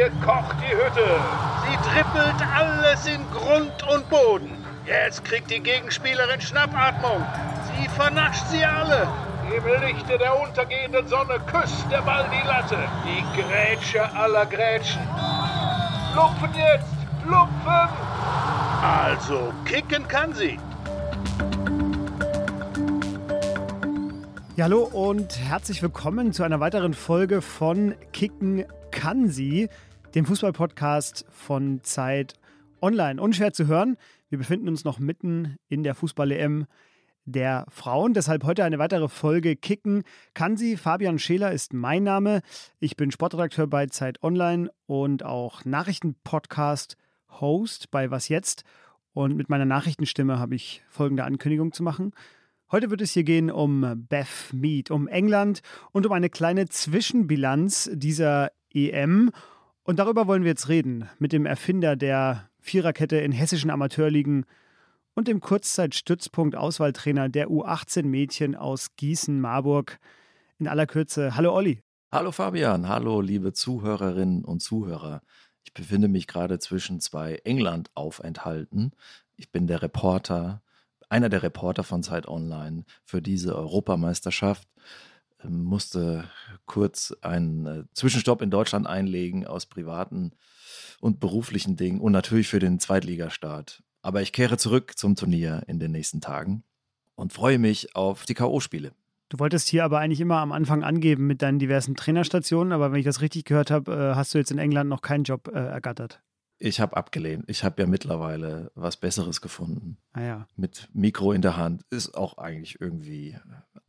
Hier kocht die Hütte. Sie trippelt alles in Grund und Boden. Jetzt kriegt die Gegenspielerin Schnappatmung. Sie vernascht sie alle. Im Lichte der untergehenden Sonne küsst der Ball die Latte. Die Grätsche aller Grätschen. Lupfen jetzt! Lupfen! Also, kicken kann sie. Ja, hallo und herzlich willkommen zu einer weiteren Folge von Kicken kann sie, dem Fußballpodcast von Zeit Online. Unschwer zu hören. Wir befinden uns noch mitten in der Fußball-EM der Frauen. Deshalb heute eine weitere Folge Kicken kann sie. Fabian Scheler ist mein Name. Ich bin Sportredakteur bei Zeit Online und auch Nachrichtenpodcast-Host bei Was Jetzt. Und mit meiner Nachrichtenstimme habe ich folgende Ankündigung zu machen. Heute wird es hier gehen um Beth Mead, um England und um eine kleine Zwischenbilanz dieser EM. Und darüber wollen wir jetzt reden mit dem Erfinder der Viererkette in hessischen Amateurligen und dem Kurzzeitstützpunkt Auswahltrainer der U18-Mädchen aus Gießen-Marburg. In aller Kürze, hallo Olli. Hallo Fabian, hallo liebe Zuhörerinnen und Zuhörer. Ich befinde mich gerade zwischen zwei England-Aufenthalten. Ich bin der Reporter, einer der Reporter von Zeit Online für diese Europameisterschaft. Musste kurz einen äh, Zwischenstopp in Deutschland einlegen aus privaten und beruflichen Dingen und natürlich für den Zweitligastart. Aber ich kehre zurück zum Turnier in den nächsten Tagen und freue mich auf die K.O.-Spiele. Du wolltest hier aber eigentlich immer am Anfang angeben mit deinen diversen Trainerstationen, aber wenn ich das richtig gehört habe, äh, hast du jetzt in England noch keinen Job äh, ergattert. Ich habe abgelehnt. Ich habe ja mittlerweile was Besseres gefunden. Ah ja. Mit Mikro in der Hand ist auch eigentlich irgendwie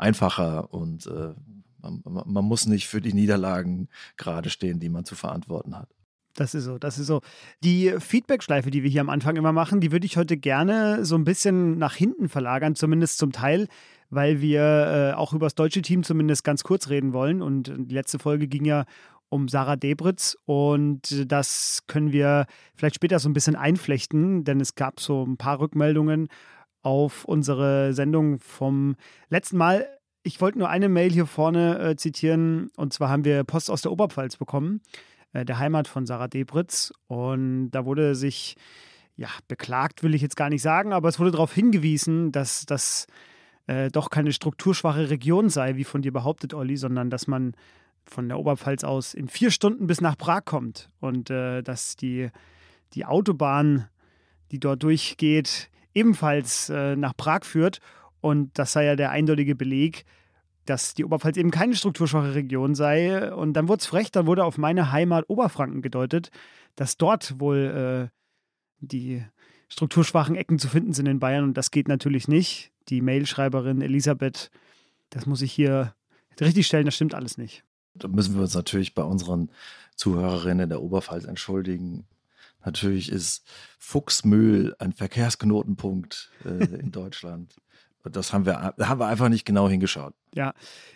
einfacher und äh, man, man muss nicht für die Niederlagen gerade stehen, die man zu verantworten hat. Das ist so, das ist so. Die Feedback-Schleife, die wir hier am Anfang immer machen, die würde ich heute gerne so ein bisschen nach hinten verlagern, zumindest zum Teil, weil wir äh, auch über das deutsche Team zumindest ganz kurz reden wollen. Und die letzte Folge ging ja um Sarah Debritz und das können wir vielleicht später so ein bisschen einflechten, denn es gab so ein paar Rückmeldungen auf unsere Sendung vom letzten Mal. Ich wollte nur eine Mail hier vorne äh, zitieren und zwar haben wir Post aus der Oberpfalz bekommen. Äh, der Heimat von Sarah Debritz. Und da wurde sich, ja, beklagt will ich jetzt gar nicht sagen, aber es wurde darauf hingewiesen, dass das äh, doch keine strukturschwache Region sei, wie von dir behauptet, Olli, sondern dass man von der Oberpfalz aus in vier Stunden bis nach Prag kommt und äh, dass die, die Autobahn, die dort durchgeht, ebenfalls äh, nach Prag führt. Und das sei ja der eindeutige Beleg, dass die Oberpfalz eben keine strukturschwache Region sei. Und dann wurde es frech, dann wurde auf meine Heimat Oberfranken gedeutet, dass dort wohl äh, die strukturschwachen Ecken zu finden sind in Bayern. Und das geht natürlich nicht. Die Mailschreiberin Elisabeth, das muss ich hier richtig stellen, das stimmt alles nicht. Da müssen wir uns natürlich bei unseren Zuhörerinnen der Oberpfalz entschuldigen. Natürlich ist Fuchsmühl ein Verkehrsknotenpunkt äh, in Deutschland. Das haben wir, da haben wir einfach nicht genau hingeschaut. Ja,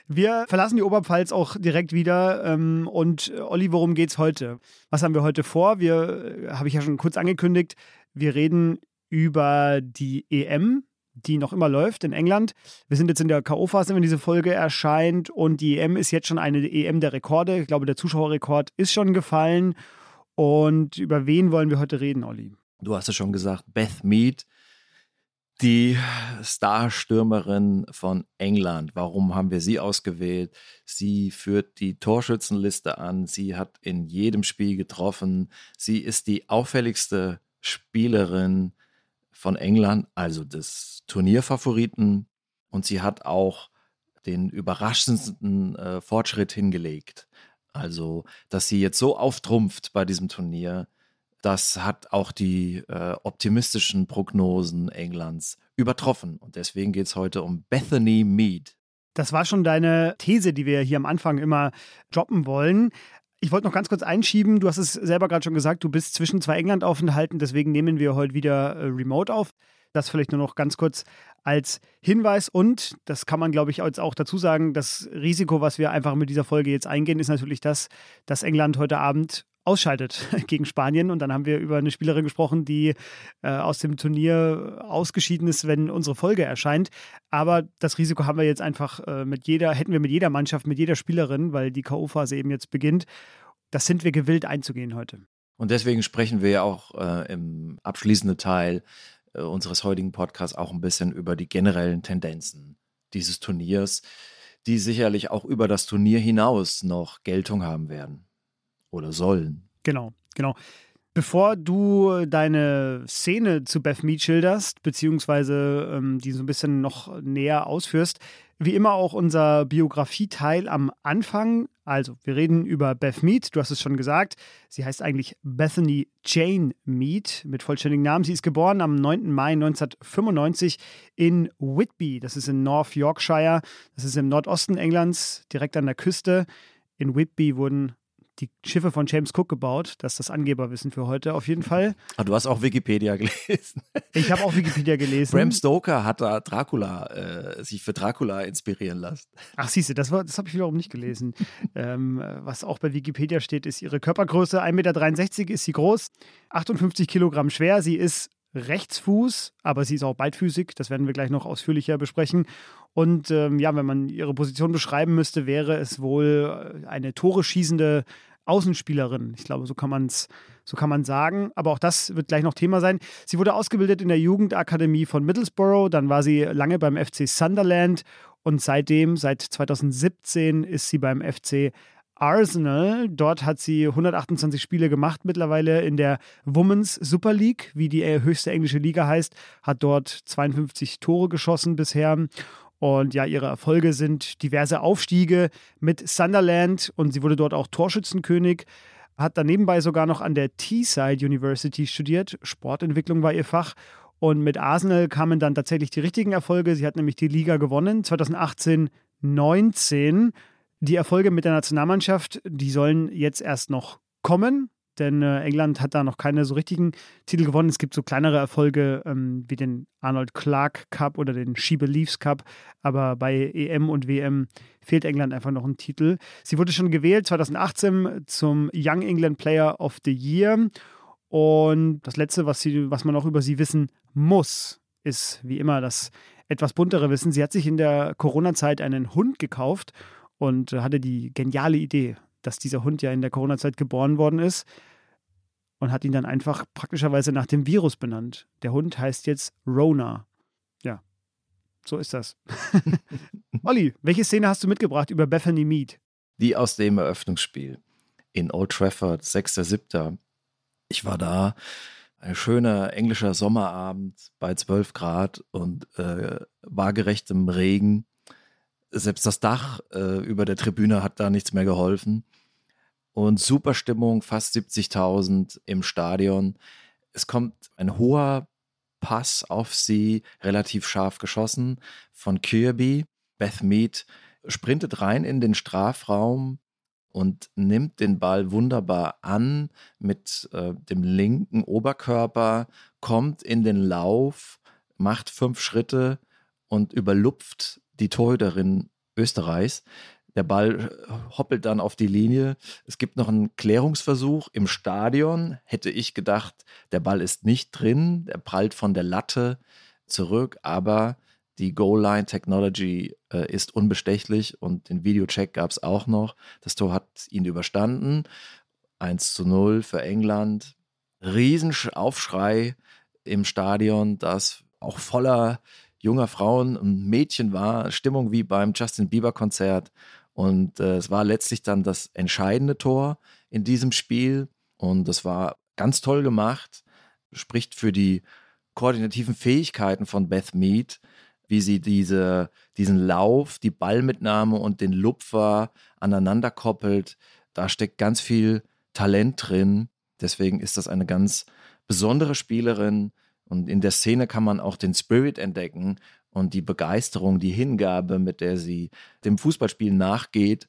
wir verlassen die Oberpfalz auch direkt wieder. Ähm, und äh, Olli, worum geht's heute? Was haben wir heute vor? Wir, äh, habe ich ja schon kurz angekündigt, wir reden über die EM, die noch immer läuft in England. Wir sind jetzt in der K.O.-Phase, wenn diese Folge erscheint. Und die EM ist jetzt schon eine EM der Rekorde. Ich glaube, der Zuschauerrekord ist schon gefallen. Und über wen wollen wir heute reden, Olli? Du hast es schon gesagt, Beth Mead die Starstürmerin von England. Warum haben wir sie ausgewählt? Sie führt die Torschützenliste an. Sie hat in jedem Spiel getroffen. Sie ist die auffälligste Spielerin von England, also des Turnierfavoriten. Und sie hat auch den überraschendsten äh, Fortschritt hingelegt. Also, dass sie jetzt so auftrumpft bei diesem Turnier, das hat auch die äh, optimistischen Prognosen Englands übertroffen. Und deswegen geht es heute um Bethany Mead. Das war schon deine These, die wir hier am Anfang immer droppen wollen. Ich wollte noch ganz kurz einschieben, du hast es selber gerade schon gesagt, du bist zwischen zwei England-Aufenthalten, deswegen nehmen wir heute wieder äh, remote auf. Das vielleicht nur noch ganz kurz als Hinweis und das kann man, glaube ich, jetzt auch dazu sagen, das Risiko, was wir einfach mit dieser Folge jetzt eingehen, ist natürlich das, dass England heute Abend ausscheidet gegen Spanien. Und dann haben wir über eine Spielerin gesprochen, die äh, aus dem Turnier ausgeschieden ist, wenn unsere Folge erscheint. Aber das Risiko haben wir jetzt einfach äh, mit jeder, hätten wir mit jeder Mannschaft, mit jeder Spielerin, weil die K.O.-Phase eben jetzt beginnt. das sind wir gewillt einzugehen heute. Und deswegen sprechen wir ja auch äh, im abschließenden Teil äh, unseres heutigen Podcasts auch ein bisschen über die generellen Tendenzen dieses Turniers, die sicherlich auch über das Turnier hinaus noch Geltung haben werden oder sollen. Genau, genau. Bevor du deine Szene zu Beth Mead schilderst, beziehungsweise ähm, die so ein bisschen noch näher ausführst, wie immer auch unser Biografieteil am Anfang. Also, wir reden über Beth Mead, du hast es schon gesagt. Sie heißt eigentlich Bethany Jane Mead mit vollständigen Namen. Sie ist geboren am 9. Mai 1995 in Whitby, das ist in North Yorkshire, das ist im Nordosten Englands, direkt an der Küste. In Whitby wurden die Schiffe von James Cook gebaut. Das ist das Angeberwissen für heute auf jeden Fall. Ah, du hast auch Wikipedia gelesen. Ich habe auch Wikipedia gelesen. Bram Stoker hat da Dracula, äh, sich für Dracula inspirieren lassen. Ach, siehst du, das, das habe ich wiederum nicht gelesen. ähm, was auch bei Wikipedia steht, ist ihre Körpergröße. 1,63 Meter ist sie groß, 58 Kilogramm schwer. Sie ist Rechtsfuß, aber sie ist auch beidfüßig. Das werden wir gleich noch ausführlicher besprechen. Und ähm, ja, wenn man ihre Position beschreiben müsste, wäre es wohl äh, eine Tore schießende Außenspielerin. Ich glaube, so kann man es so kann man sagen. Aber auch das wird gleich noch Thema sein. Sie wurde ausgebildet in der Jugendakademie von Middlesbrough. Dann war sie lange beim FC Sunderland und seitdem, seit 2017, ist sie beim FC Arsenal. Dort hat sie 128 Spiele gemacht mittlerweile in der Women's Super League, wie die höchste englische Liga heißt, hat dort 52 Tore geschossen bisher. Und ja, ihre Erfolge sind diverse Aufstiege mit Sunderland und sie wurde dort auch Torschützenkönig. Hat dann nebenbei sogar noch an der Teesside University studiert. Sportentwicklung war ihr Fach. Und mit Arsenal kamen dann tatsächlich die richtigen Erfolge. Sie hat nämlich die Liga gewonnen, 2018, 19 die Erfolge mit der Nationalmannschaft, die sollen jetzt erst noch kommen, denn äh, England hat da noch keine so richtigen Titel gewonnen. Es gibt so kleinere Erfolge ähm, wie den Arnold Clark Cup oder den She Believes Cup, aber bei EM und WM fehlt England einfach noch ein Titel. Sie wurde schon gewählt 2018 zum Young England Player of the Year und das letzte, was, sie, was man noch über sie wissen muss, ist wie immer das etwas buntere Wissen. Sie hat sich in der Corona-Zeit einen Hund gekauft und hatte die geniale Idee, dass dieser Hund ja in der Corona-Zeit geboren worden ist und hat ihn dann einfach praktischerweise nach dem Virus benannt. Der Hund heißt jetzt Rona. Ja, so ist das. Olli, welche Szene hast du mitgebracht über Bethany Mead? Die aus dem Eröffnungsspiel in Old Trafford, 6.7. Ich war da, ein schöner englischer Sommerabend bei 12 Grad und äh, waagerechtem Regen selbst das Dach äh, über der Tribüne hat da nichts mehr geholfen. Und super Stimmung, fast 70.000 im Stadion. Es kommt ein hoher Pass auf sie, relativ scharf geschossen von Kirby. Beth Mead sprintet rein in den Strafraum und nimmt den Ball wunderbar an mit äh, dem linken Oberkörper, kommt in den Lauf, macht fünf Schritte und überlupft die Torhüterin Österreichs. Der Ball hoppelt dann auf die Linie. Es gibt noch einen Klärungsversuch im Stadion. Hätte ich gedacht, der Ball ist nicht drin. Er prallt von der Latte zurück, aber die Goal Line Technology äh, ist unbestechlich und den Videocheck gab es auch noch. Das Tor hat ihn überstanden. 1 zu 0 für England. Riesenaufschrei im Stadion, das auch voller junger Frauen und Mädchen war, Stimmung wie beim Justin Bieber Konzert. Und äh, es war letztlich dann das entscheidende Tor in diesem Spiel. Und es war ganz toll gemacht, spricht für die koordinativen Fähigkeiten von Beth Mead, wie sie diese, diesen Lauf, die Ballmitnahme und den Lupfer aneinander koppelt. Da steckt ganz viel Talent drin. Deswegen ist das eine ganz besondere Spielerin, und in der Szene kann man auch den Spirit entdecken und die Begeisterung, die Hingabe, mit der sie dem Fußballspielen nachgeht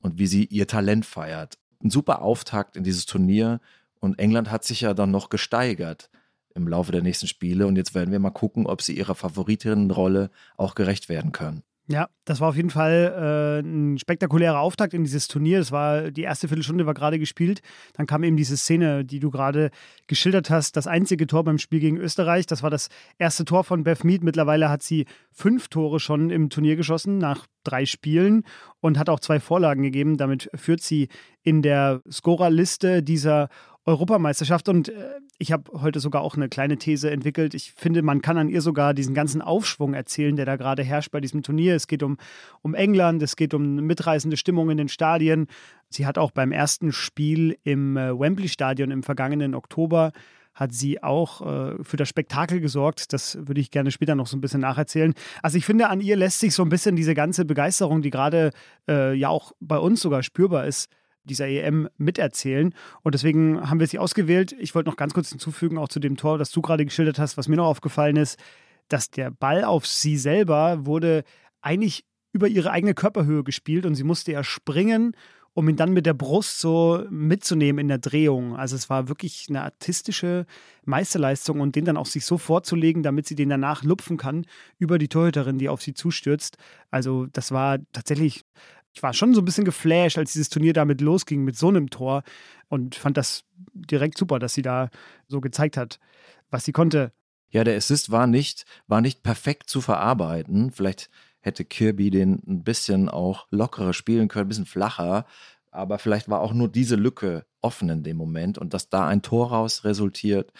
und wie sie ihr Talent feiert. Ein super Auftakt in dieses Turnier und England hat sich ja dann noch gesteigert im Laufe der nächsten Spiele und jetzt werden wir mal gucken, ob sie ihrer Favoritinnenrolle auch gerecht werden können. Ja, das war auf jeden Fall äh, ein spektakulärer Auftakt in dieses Turnier. Das war die erste Viertelstunde war gerade gespielt. Dann kam eben diese Szene, die du gerade geschildert hast, das einzige Tor beim Spiel gegen Österreich. Das war das erste Tor von Beth Mead. Mittlerweile hat sie fünf Tore schon im Turnier geschossen nach drei Spielen und hat auch zwei Vorlagen gegeben. Damit führt sie in der Scorerliste dieser Europameisterschaft. Und äh, ich habe heute sogar auch eine kleine These entwickelt. Ich finde, man kann an ihr sogar diesen ganzen Aufschwung erzählen, der da gerade herrscht bei diesem Turnier. Es geht um, um England, es geht um mitreißende Stimmung in den Stadien. Sie hat auch beim ersten Spiel im äh, Wembley-Stadion im vergangenen Oktober hat sie auch äh, für das Spektakel gesorgt. Das würde ich gerne später noch so ein bisschen nacherzählen. Also ich finde, an ihr lässt sich so ein bisschen diese ganze Begeisterung, die gerade äh, ja auch bei uns sogar spürbar ist, dieser EM miterzählen. Und deswegen haben wir sie ausgewählt. Ich wollte noch ganz kurz hinzufügen, auch zu dem Tor, das du gerade geschildert hast, was mir noch aufgefallen ist, dass der Ball auf sie selber wurde eigentlich über ihre eigene Körperhöhe gespielt und sie musste ja springen, um ihn dann mit der Brust so mitzunehmen in der Drehung. Also es war wirklich eine artistische Meisterleistung und den dann auch sich so vorzulegen, damit sie den danach lupfen kann über die Torhüterin, die auf sie zustürzt. Also das war tatsächlich ich war schon so ein bisschen geflasht, als dieses Turnier damit losging, mit so einem Tor. Und fand das direkt super, dass sie da so gezeigt hat, was sie konnte. Ja, der Assist war nicht, war nicht perfekt zu verarbeiten. Vielleicht hätte Kirby den ein bisschen auch lockerer spielen können, ein bisschen flacher. Aber vielleicht war auch nur diese Lücke offen in dem Moment. Und dass da ein Tor raus resultiert,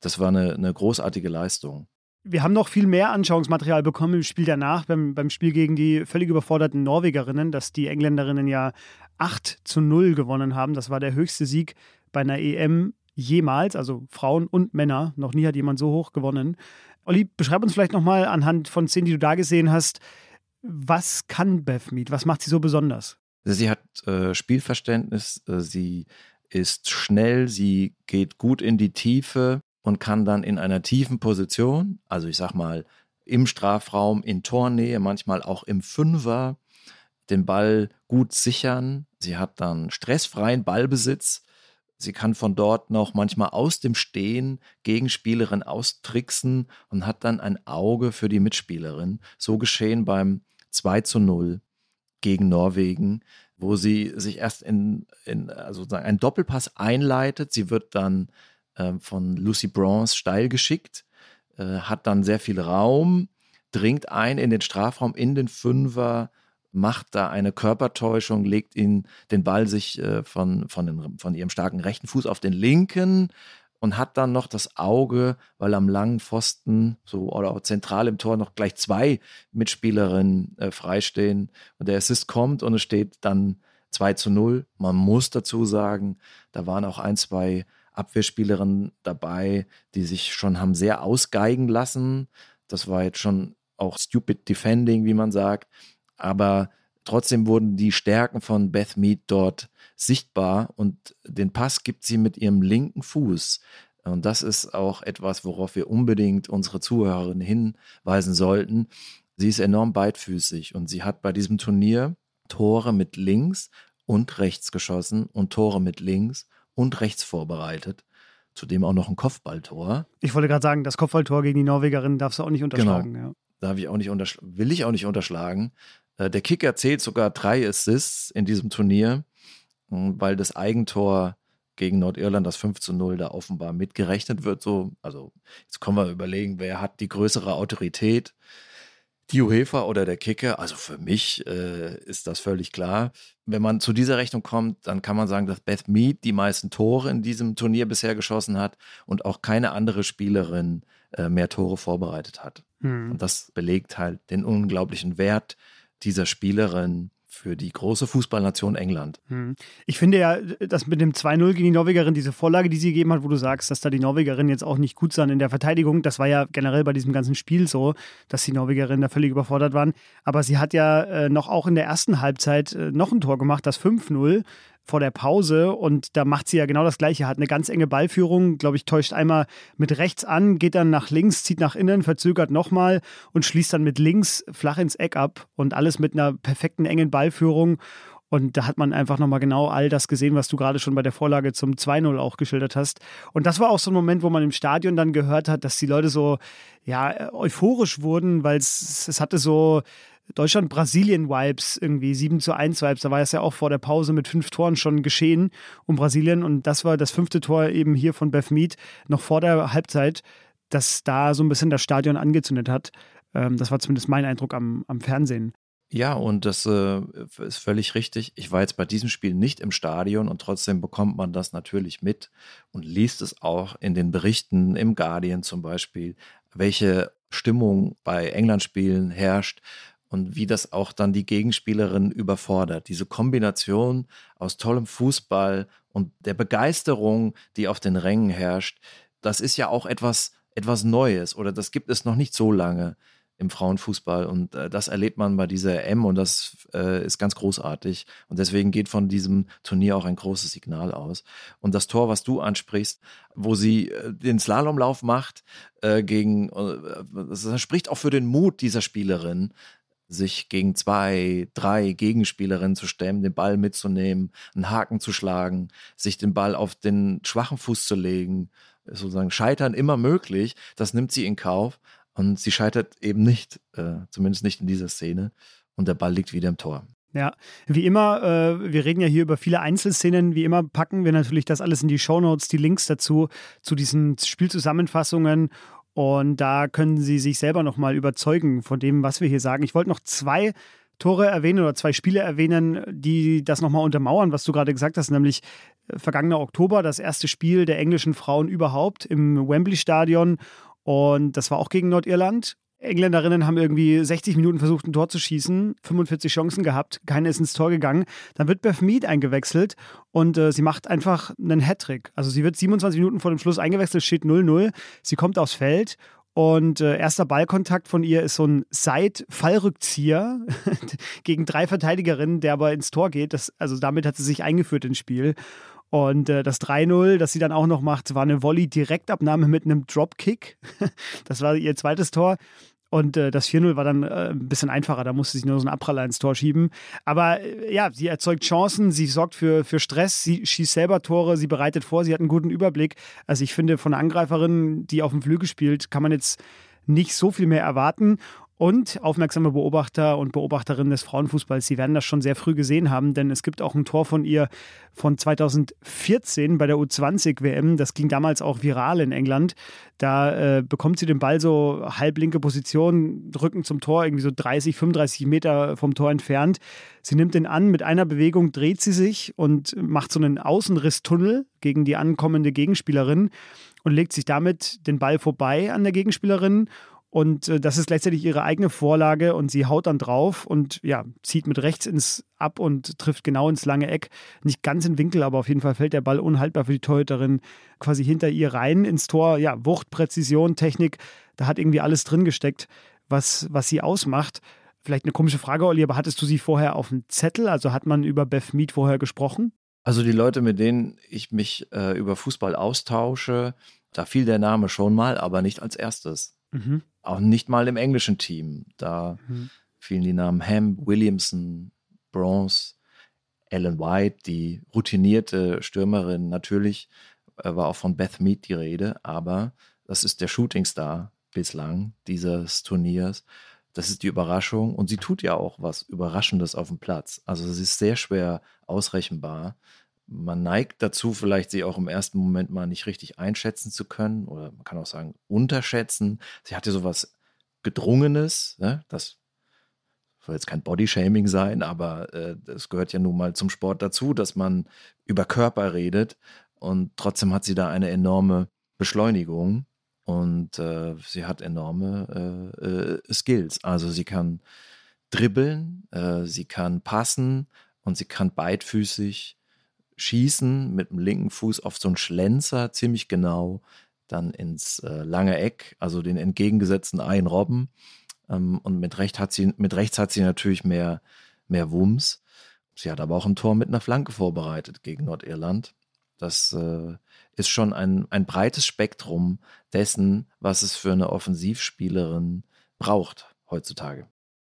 das war eine, eine großartige Leistung. Wir haben noch viel mehr Anschauungsmaterial bekommen im Spiel danach, beim, beim Spiel gegen die völlig überforderten Norwegerinnen, dass die Engländerinnen ja 8 zu 0 gewonnen haben. Das war der höchste Sieg bei einer EM jemals, also Frauen und Männer. Noch nie hat jemand so hoch gewonnen. Olli, beschreib uns vielleicht nochmal anhand von Szenen, die du da gesehen hast, was kann Beth Mead? Was macht sie so besonders? Sie hat äh, Spielverständnis, äh, sie ist schnell, sie geht gut in die Tiefe, und kann dann in einer tiefen Position, also ich sag mal im Strafraum, in Tornähe, manchmal auch im Fünfer, den Ball gut sichern. Sie hat dann stressfreien Ballbesitz. Sie kann von dort noch manchmal aus dem Stehen Gegenspielerin austricksen und hat dann ein Auge für die Mitspielerin. So geschehen beim 2 zu 0 gegen Norwegen, wo sie sich erst in, in also einen Doppelpass einleitet. Sie wird dann von Lucy Bronze steil geschickt, äh, hat dann sehr viel Raum, dringt ein in den Strafraum, in den Fünfer, macht da eine Körpertäuschung, legt ihn den Ball sich äh, von, von, den, von ihrem starken rechten Fuß auf den linken und hat dann noch das Auge, weil am langen Pfosten so oder auch zentral im Tor noch gleich zwei Mitspielerinnen äh, freistehen und der Assist kommt und es steht dann 2 zu 0. Man muss dazu sagen, da waren auch ein, zwei Abwehrspielerinnen dabei, die sich schon haben sehr ausgeigen lassen. Das war jetzt schon auch stupid defending, wie man sagt. Aber trotzdem wurden die Stärken von Beth Mead dort sichtbar und den Pass gibt sie mit ihrem linken Fuß. Und das ist auch etwas, worauf wir unbedingt unsere Zuhörerinnen hinweisen sollten. Sie ist enorm beidfüßig und sie hat bei diesem Turnier Tore mit links und rechts geschossen und Tore mit links und rechts vorbereitet. Zudem auch noch ein Kopfballtor. Ich wollte gerade sagen, das Kopfballtor gegen die Norwegerin darfst du auch nicht unterschlagen. Genau. Ja. Darf ich auch nicht unterschlagen, will ich auch nicht unterschlagen. Äh, der Kicker zählt sogar drei Assists in diesem Turnier, hm, weil das Eigentor gegen Nordirland, das 5 zu 0, da offenbar mitgerechnet wird. So, also jetzt können wir überlegen, wer hat die größere Autorität die UEFA oder der Kicker. Also für mich äh, ist das völlig klar. Wenn man zu dieser Rechnung kommt, dann kann man sagen, dass Beth Mead die meisten Tore in diesem Turnier bisher geschossen hat und auch keine andere Spielerin äh, mehr Tore vorbereitet hat. Mhm. Und das belegt halt den unglaublichen Wert dieser Spielerin für die große Fußballnation England. Hm. Ich finde ja, dass mit dem 2-0 gegen die Norwegerin, diese Vorlage, die sie gegeben hat, wo du sagst, dass da die Norwegerin jetzt auch nicht gut sind in der Verteidigung, das war ja generell bei diesem ganzen Spiel so, dass die Norwegerinnen da völlig überfordert waren. Aber sie hat ja äh, noch auch in der ersten Halbzeit äh, noch ein Tor gemacht, das 5-0 vor der Pause und da macht sie ja genau das Gleiche, hat eine ganz enge Ballführung, glaube ich, täuscht einmal mit rechts an, geht dann nach links, zieht nach innen, verzögert nochmal und schließt dann mit links flach ins Eck ab und alles mit einer perfekten engen Ballführung. Und da hat man einfach nochmal genau all das gesehen, was du gerade schon bei der Vorlage zum 2-0 auch geschildert hast. Und das war auch so ein Moment, wo man im Stadion dann gehört hat, dass die Leute so, ja, euphorisch wurden, weil es, es hatte so, Deutschland-Brasilien-Vibes irgendwie, 7 zu 1 Vibes. Da war es ja auch vor der Pause mit fünf Toren schon geschehen um Brasilien. Und das war das fünfte Tor eben hier von Beth Mead noch vor der Halbzeit, das da so ein bisschen das Stadion angezündet hat. Ähm, das war zumindest mein Eindruck am, am Fernsehen. Ja, und das äh, ist völlig richtig. Ich war jetzt bei diesem Spiel nicht im Stadion und trotzdem bekommt man das natürlich mit und liest es auch in den Berichten im Guardian zum Beispiel, welche Stimmung bei England-Spielen herrscht, und wie das auch dann die Gegenspielerin überfordert. Diese Kombination aus tollem Fußball und der Begeisterung, die auf den Rängen herrscht, das ist ja auch etwas, etwas Neues oder das gibt es noch nicht so lange im Frauenfußball und äh, das erlebt man bei dieser M und das äh, ist ganz großartig und deswegen geht von diesem Turnier auch ein großes Signal aus. Und das Tor, was du ansprichst, wo sie äh, den Slalomlauf macht äh, gegen, äh, das spricht auch für den Mut dieser Spielerin, sich gegen zwei, drei Gegenspielerinnen zu stemmen, den Ball mitzunehmen, einen Haken zu schlagen, sich den Ball auf den schwachen Fuß zu legen, sozusagen scheitern immer möglich, das nimmt sie in Kauf und sie scheitert eben nicht, äh, zumindest nicht in dieser Szene und der Ball liegt wieder im Tor. Ja, wie immer, äh, wir reden ja hier über viele Einzelszenen. Wie immer packen wir natürlich das alles in die Shownotes, die Links dazu, zu diesen Spielzusammenfassungen und da können Sie sich selber nochmal überzeugen von dem, was wir hier sagen. Ich wollte noch zwei Tore erwähnen oder zwei Spiele erwähnen, die das nochmal untermauern, was du gerade gesagt hast, nämlich äh, vergangener Oktober, das erste Spiel der englischen Frauen überhaupt im Wembley Stadion. Und das war auch gegen Nordirland. Engländerinnen haben irgendwie 60 Minuten versucht, ein Tor zu schießen, 45 Chancen gehabt, keine ist ins Tor gegangen. Dann wird Beth Mead eingewechselt und äh, sie macht einfach einen Hattrick. Also sie wird 27 Minuten vor dem Schluss eingewechselt, steht 0-0. Sie kommt aufs Feld und äh, erster Ballkontakt von ihr ist so ein Seit-Fallrückzieher gegen drei Verteidigerinnen, der aber ins Tor geht. Das, also damit hat sie sich eingeführt ins Spiel. Und äh, das 3-0, das sie dann auch noch macht, war eine Volley-Direktabnahme mit einem Dropkick. das war ihr zweites Tor. Und äh, das 4-0 war dann äh, ein bisschen einfacher, da musste sie nur so einen Abpraller ins Tor schieben. Aber äh, ja, sie erzeugt Chancen, sie sorgt für, für Stress, sie schießt selber Tore, sie bereitet vor, sie hat einen guten Überblick. Also ich finde, von einer Angreiferin, die auf dem Flügel spielt, kann man jetzt nicht so viel mehr erwarten. Und aufmerksame Beobachter und Beobachterinnen des Frauenfußballs, sie werden das schon sehr früh gesehen haben, denn es gibt auch ein Tor von ihr von 2014 bei der U20-WM. Das ging damals auch viral in England. Da äh, bekommt sie den Ball so halblinke Position, Rücken zum Tor, irgendwie so 30, 35 Meter vom Tor entfernt. Sie nimmt den an, mit einer Bewegung dreht sie sich und macht so einen Außenrisstunnel gegen die ankommende Gegenspielerin und legt sich damit den Ball vorbei an der Gegenspielerin und äh, das ist gleichzeitig ihre eigene Vorlage und sie haut dann drauf und ja, zieht mit rechts ins Ab und trifft genau ins lange Eck. Nicht ganz im Winkel, aber auf jeden Fall fällt der Ball unhaltbar für die Torhüterin quasi hinter ihr rein ins Tor. Ja, Wucht, Präzision, Technik, da hat irgendwie alles drin gesteckt, was, was sie ausmacht. Vielleicht eine komische Frage, Olli, aber hattest du sie vorher auf dem Zettel? Also hat man über Beth Mead vorher gesprochen? Also die Leute, mit denen ich mich äh, über Fußball austausche, da fiel der Name schon mal, aber nicht als erstes. Mhm. Auch nicht mal im englischen Team. Da mhm. fielen die Namen Ham, Williamson, Bronze, Ellen White, die routinierte Stürmerin. Natürlich äh, war auch von Beth Mead die Rede, aber das ist der Shootingstar bislang dieses Turniers. Das ist die Überraschung und sie tut ja auch was Überraschendes auf dem Platz. Also es ist sehr schwer ausrechenbar man neigt dazu, vielleicht sie auch im ersten Moment mal nicht richtig einschätzen zu können oder man kann auch sagen, unterschätzen. Sie hatte sowas Gedrungenes, ne? das soll jetzt kein Bodyshaming sein, aber äh, das gehört ja nun mal zum Sport dazu, dass man über Körper redet und trotzdem hat sie da eine enorme Beschleunigung und äh, sie hat enorme äh, äh Skills. Also sie kann dribbeln, äh, sie kann passen und sie kann beidfüßig schießen mit dem linken Fuß auf so einen Schlenzer ziemlich genau, dann ins äh, lange Eck, also den entgegengesetzten Einrobben. Ähm, und mit, Recht hat sie, mit rechts hat sie natürlich mehr, mehr Wumms. Sie hat aber auch ein Tor mit einer Flanke vorbereitet gegen Nordirland. Das äh, ist schon ein, ein breites Spektrum dessen, was es für eine Offensivspielerin braucht heutzutage.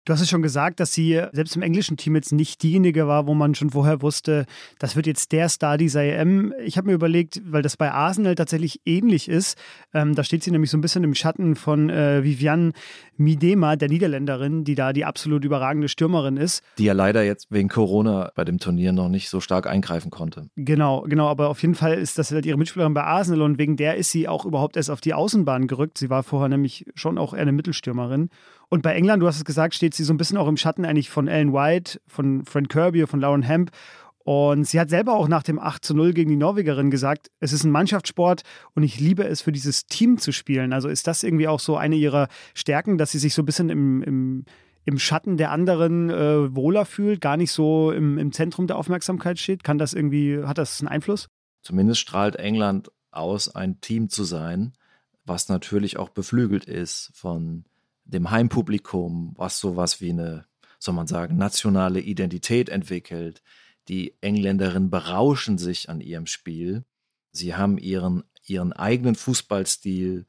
Du hast es schon gesagt, dass sie selbst im englischen Team jetzt nicht diejenige war, wo man schon vorher wusste, das wird jetzt der Star dieser EM. Ich habe mir überlegt, weil das bei Arsenal tatsächlich ähnlich ist, ähm, da steht sie nämlich so ein bisschen im Schatten von äh, Viviane Midema, der Niederländerin, die da die absolut überragende Stürmerin ist. Die ja leider jetzt wegen Corona bei dem Turnier noch nicht so stark eingreifen konnte. Genau, genau, aber auf jeden Fall ist das halt ihre Mitspielerin bei Arsenal und wegen der ist sie auch überhaupt erst auf die Außenbahn gerückt. Sie war vorher nämlich schon auch eher eine Mittelstürmerin. Und bei England, du hast es gesagt, steht sie so ein bisschen auch im Schatten eigentlich von Ellen White, von Frank Kirby, von Lauren Hemp. Und sie hat selber auch nach dem 8 zu 0 gegen die Norwegerin gesagt, es ist ein Mannschaftssport und ich liebe es, für dieses Team zu spielen. Also ist das irgendwie auch so eine ihrer Stärken, dass sie sich so ein bisschen im, im, im Schatten der anderen äh, wohler fühlt, gar nicht so im, im Zentrum der Aufmerksamkeit steht? Kann das irgendwie, hat das einen Einfluss? Zumindest strahlt England aus, ein Team zu sein, was natürlich auch beflügelt ist von dem Heimpublikum, was sowas wie eine, soll man sagen, nationale Identität entwickelt. Die Engländerinnen berauschen sich an ihrem Spiel. Sie haben ihren, ihren eigenen Fußballstil,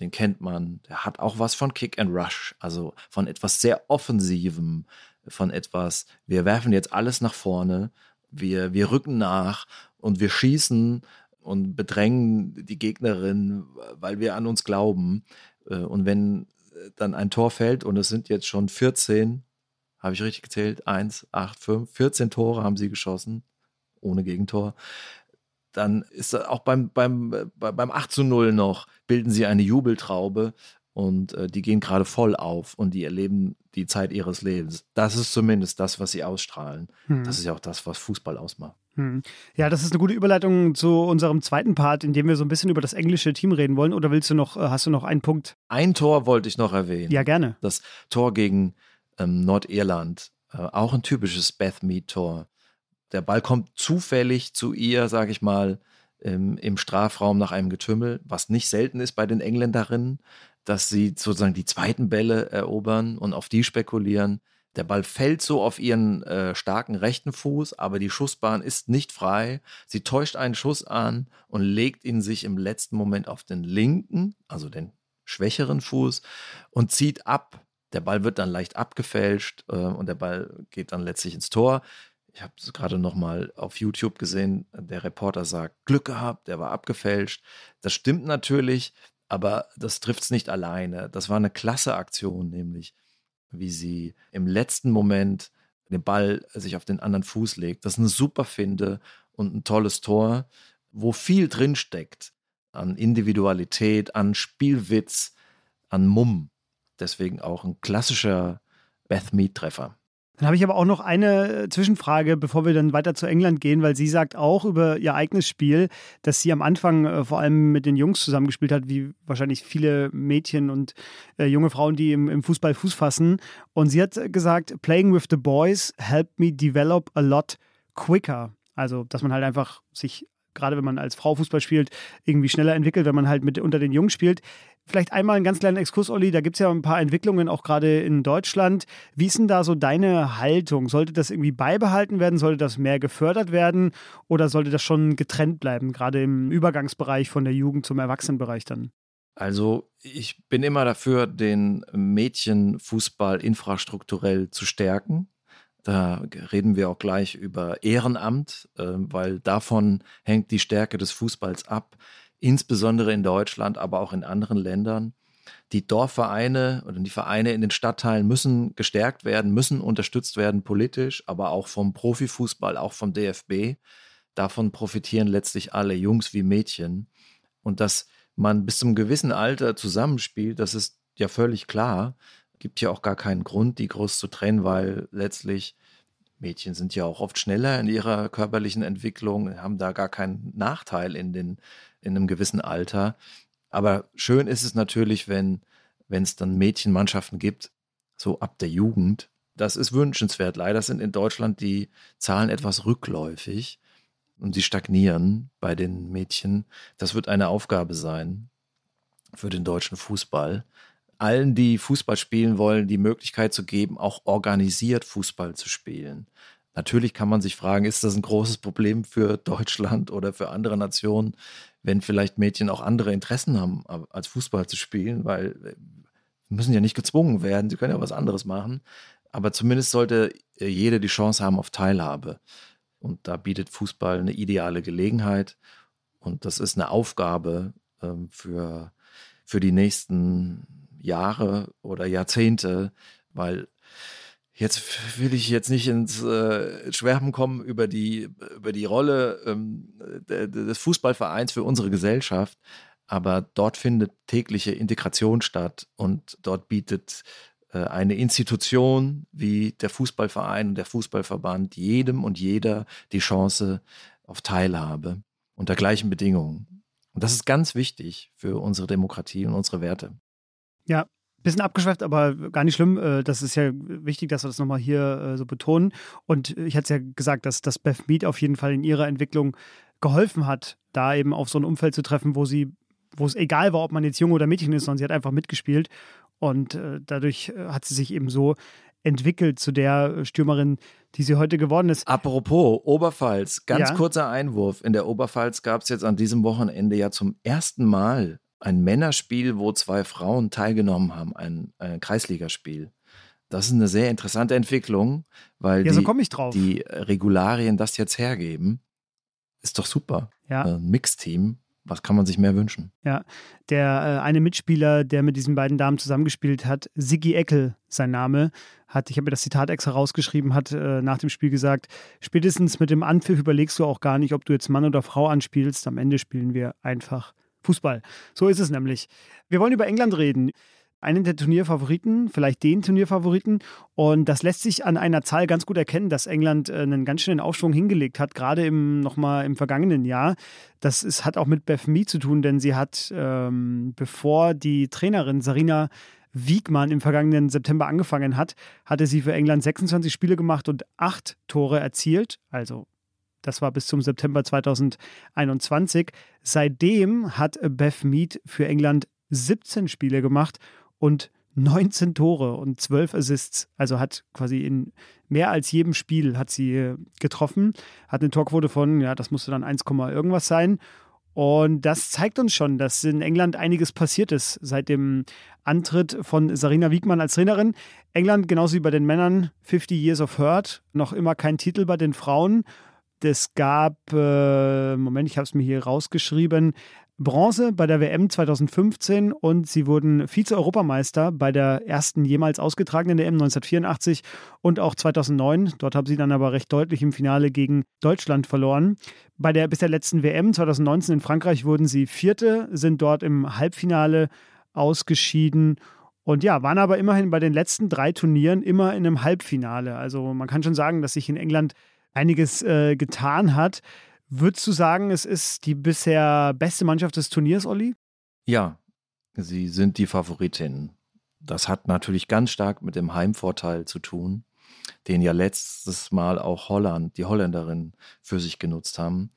den kennt man. Der hat auch was von Kick and Rush, also von etwas sehr Offensivem, von etwas, wir werfen jetzt alles nach vorne, wir, wir rücken nach und wir schießen und bedrängen die Gegnerin, weil wir an uns glauben. Äh, und wenn dann ein Tor fällt und es sind jetzt schon 14, habe ich richtig gezählt, 1, 8, 5, 14 Tore haben sie geschossen, ohne Gegentor. Dann ist auch beim, beim, beim 8 zu 0 noch, bilden sie eine Jubeltraube und äh, die gehen gerade voll auf und die erleben die Zeit ihres Lebens. Das ist zumindest das, was sie ausstrahlen. Hm. Das ist ja auch das, was Fußball ausmacht. Hm. Ja, das ist eine gute Überleitung zu unserem zweiten Part, in dem wir so ein bisschen über das englische Team reden wollen. Oder willst du noch, äh, hast du noch einen Punkt? Ein Tor wollte ich noch erwähnen. Ja, gerne. Das Tor gegen ähm, Nordirland. Äh, auch ein typisches Beth Mead-Tor. Der Ball kommt zufällig zu ihr, sage ich mal, im, im Strafraum nach einem Getümmel, was nicht selten ist bei den Engländerinnen dass sie sozusagen die zweiten Bälle erobern und auf die spekulieren. Der Ball fällt so auf ihren äh, starken rechten Fuß, aber die Schussbahn ist nicht frei. Sie täuscht einen Schuss an und legt ihn sich im letzten Moment auf den linken, also den schwächeren Fuß und zieht ab. Der Ball wird dann leicht abgefälscht äh, und der Ball geht dann letztlich ins Tor. Ich habe es gerade noch mal auf YouTube gesehen. Der Reporter sagt, Glück gehabt, der war abgefälscht. Das stimmt natürlich. Aber das trifft es nicht alleine. Das war eine klasse Aktion, nämlich wie sie im letzten Moment den Ball sich auf den anderen Fuß legt. Das ist eine super Finde und ein tolles Tor, wo viel drinsteckt an Individualität, an Spielwitz, an Mumm. Deswegen auch ein klassischer Beth Mead-Treffer. Dann habe ich aber auch noch eine Zwischenfrage, bevor wir dann weiter zu England gehen, weil sie sagt auch über ihr eigenes Spiel, dass sie am Anfang äh, vor allem mit den Jungs zusammengespielt hat, wie wahrscheinlich viele Mädchen und äh, junge Frauen, die im, im Fußball Fuß fassen. Und sie hat gesagt, Playing with the boys helped me develop a lot quicker. Also, dass man halt einfach sich gerade wenn man als Frau Fußball spielt, irgendwie schneller entwickelt, wenn man halt mit unter den Jungs spielt. Vielleicht einmal einen ganz kleinen Exkurs, Olli. Da gibt es ja ein paar Entwicklungen, auch gerade in Deutschland. Wie ist denn da so deine Haltung? Sollte das irgendwie beibehalten werden? Sollte das mehr gefördert werden? Oder sollte das schon getrennt bleiben, gerade im Übergangsbereich von der Jugend zum Erwachsenenbereich dann? Also ich bin immer dafür, den Mädchenfußball infrastrukturell zu stärken. Da reden wir auch gleich über Ehrenamt, äh, weil davon hängt die Stärke des Fußballs ab insbesondere in Deutschland, aber auch in anderen Ländern. Die Dorfvereine oder die Vereine in den Stadtteilen müssen gestärkt werden, müssen unterstützt werden politisch, aber auch vom Profifußball, auch vom DFB. Davon profitieren letztlich alle, Jungs wie Mädchen. Und dass man bis zum gewissen Alter zusammenspielt, das ist ja völlig klar. Gibt ja auch gar keinen Grund, die groß zu trennen, weil letztlich Mädchen sind ja auch oft schneller in ihrer körperlichen Entwicklung, haben da gar keinen Nachteil in, den, in einem gewissen Alter. Aber schön ist es natürlich, wenn wenn es dann Mädchenmannschaften gibt, so ab der Jugend. Das ist wünschenswert. Leider sind in Deutschland die Zahlen etwas rückläufig und sie stagnieren bei den Mädchen. Das wird eine Aufgabe sein für den deutschen Fußball, allen, die Fußball spielen wollen, die Möglichkeit zu geben, auch organisiert Fußball zu spielen. Natürlich kann man sich fragen, ist das ein großes Problem für Deutschland oder für andere Nationen, wenn vielleicht Mädchen auch andere Interessen haben, als Fußball zu spielen, weil wir müssen ja nicht gezwungen werden, sie können ja was anderes machen. aber zumindest sollte äh, jeder die Chance haben auf Teilhabe. Und da bietet Fußball eine ideale Gelegenheit. Und das ist eine Aufgabe ähm, für, für die nächsten Jahre oder Jahrzehnte, weil Jetzt will ich jetzt nicht ins äh, Schwärmen kommen über die, über die Rolle ähm, des Fußballvereins für unsere Gesellschaft, aber dort findet tägliche Integration statt und dort bietet äh, eine Institution wie der Fußballverein und der Fußballverband jedem und jeder die Chance auf Teilhabe unter gleichen Bedingungen. Und das ist ganz wichtig für unsere Demokratie und unsere Werte. Ja, Bisschen abgeschweift, aber gar nicht schlimm. Äh, das ist ja wichtig, dass wir das nochmal hier äh, so betonen. Und ich hatte es ja gesagt, dass das Beth Mead auf jeden Fall in ihrer Entwicklung geholfen hat, da eben auf so ein Umfeld zu treffen, wo sie, wo es egal war, ob man jetzt Junge oder Mädchen ist, sondern sie hat einfach mitgespielt. Und äh, dadurch hat sie sich eben so entwickelt zu der Stürmerin, die sie heute geworden ist. Apropos Oberpfalz, ganz ja. kurzer Einwurf. In der Oberpfalz gab es jetzt an diesem Wochenende ja zum ersten Mal ein Männerspiel, wo zwei Frauen teilgenommen haben, ein, ein Kreisligaspiel. Das ist eine sehr interessante Entwicklung, weil ja, so die, die, Regularien das jetzt hergeben. Ist doch super. Ja. Ein Mixteam. Was kann man sich mehr wünschen? Ja, der äh, eine Mitspieler, der mit diesen beiden Damen zusammengespielt hat, Siggi Eckel, sein Name, hat, ich habe mir das Zitat extra rausgeschrieben, hat äh, nach dem Spiel gesagt, spätestens mit dem Anpfiff überlegst du auch gar nicht, ob du jetzt Mann oder Frau anspielst. Am Ende spielen wir einfach Fußball. So ist es nämlich. Wir wollen über England reden. Einen der Turnierfavoriten, vielleicht den Turnierfavoriten. Und das lässt sich an einer Zahl ganz gut erkennen, dass England äh, einen ganz schönen Aufschwung hingelegt hat, gerade im, nochmal im vergangenen Jahr. Das ist, hat auch mit Beth Mee zu tun, denn sie hat, ähm, bevor die Trainerin Sarina Wiegmann im vergangenen September angefangen hat, hatte sie für England 26 Spiele gemacht und acht Tore erzielt. Also das war bis zum September 2021. Seitdem hat Beth Mead für England 17 Spiele gemacht und 19 Tore und 12 Assists. Also hat quasi in mehr als jedem Spiel hat sie äh, getroffen, hat eine Torquote von, ja, das musste dann 1, irgendwas sein. Und das zeigt uns schon, dass in England einiges passiert ist seit dem Antritt von Sarina Wiegmann als Trainerin. England, genauso wie bei den Männern, 50 Years of Hurt, noch immer kein Titel bei den Frauen. Es gab, äh, Moment, ich habe es mir hier rausgeschrieben, Bronze bei der WM 2015 und sie wurden Vize-Europameister bei der ersten jemals ausgetragenen WM 1984 und auch 2009. Dort haben sie dann aber recht deutlich im Finale gegen Deutschland verloren. Bei der bis der letzten WM 2019 in Frankreich wurden sie Vierte, sind dort im Halbfinale ausgeschieden und ja, waren aber immerhin bei den letzten drei Turnieren immer in einem Halbfinale. Also man kann schon sagen, dass sich in England einiges äh, getan hat. Würdest du sagen, es ist die bisher beste Mannschaft des Turniers, Olli? Ja, sie sind die Favoritin. Das hat natürlich ganz stark mit dem Heimvorteil zu tun, den ja letztes Mal auch Holland, die Holländerin, für sich genutzt haben.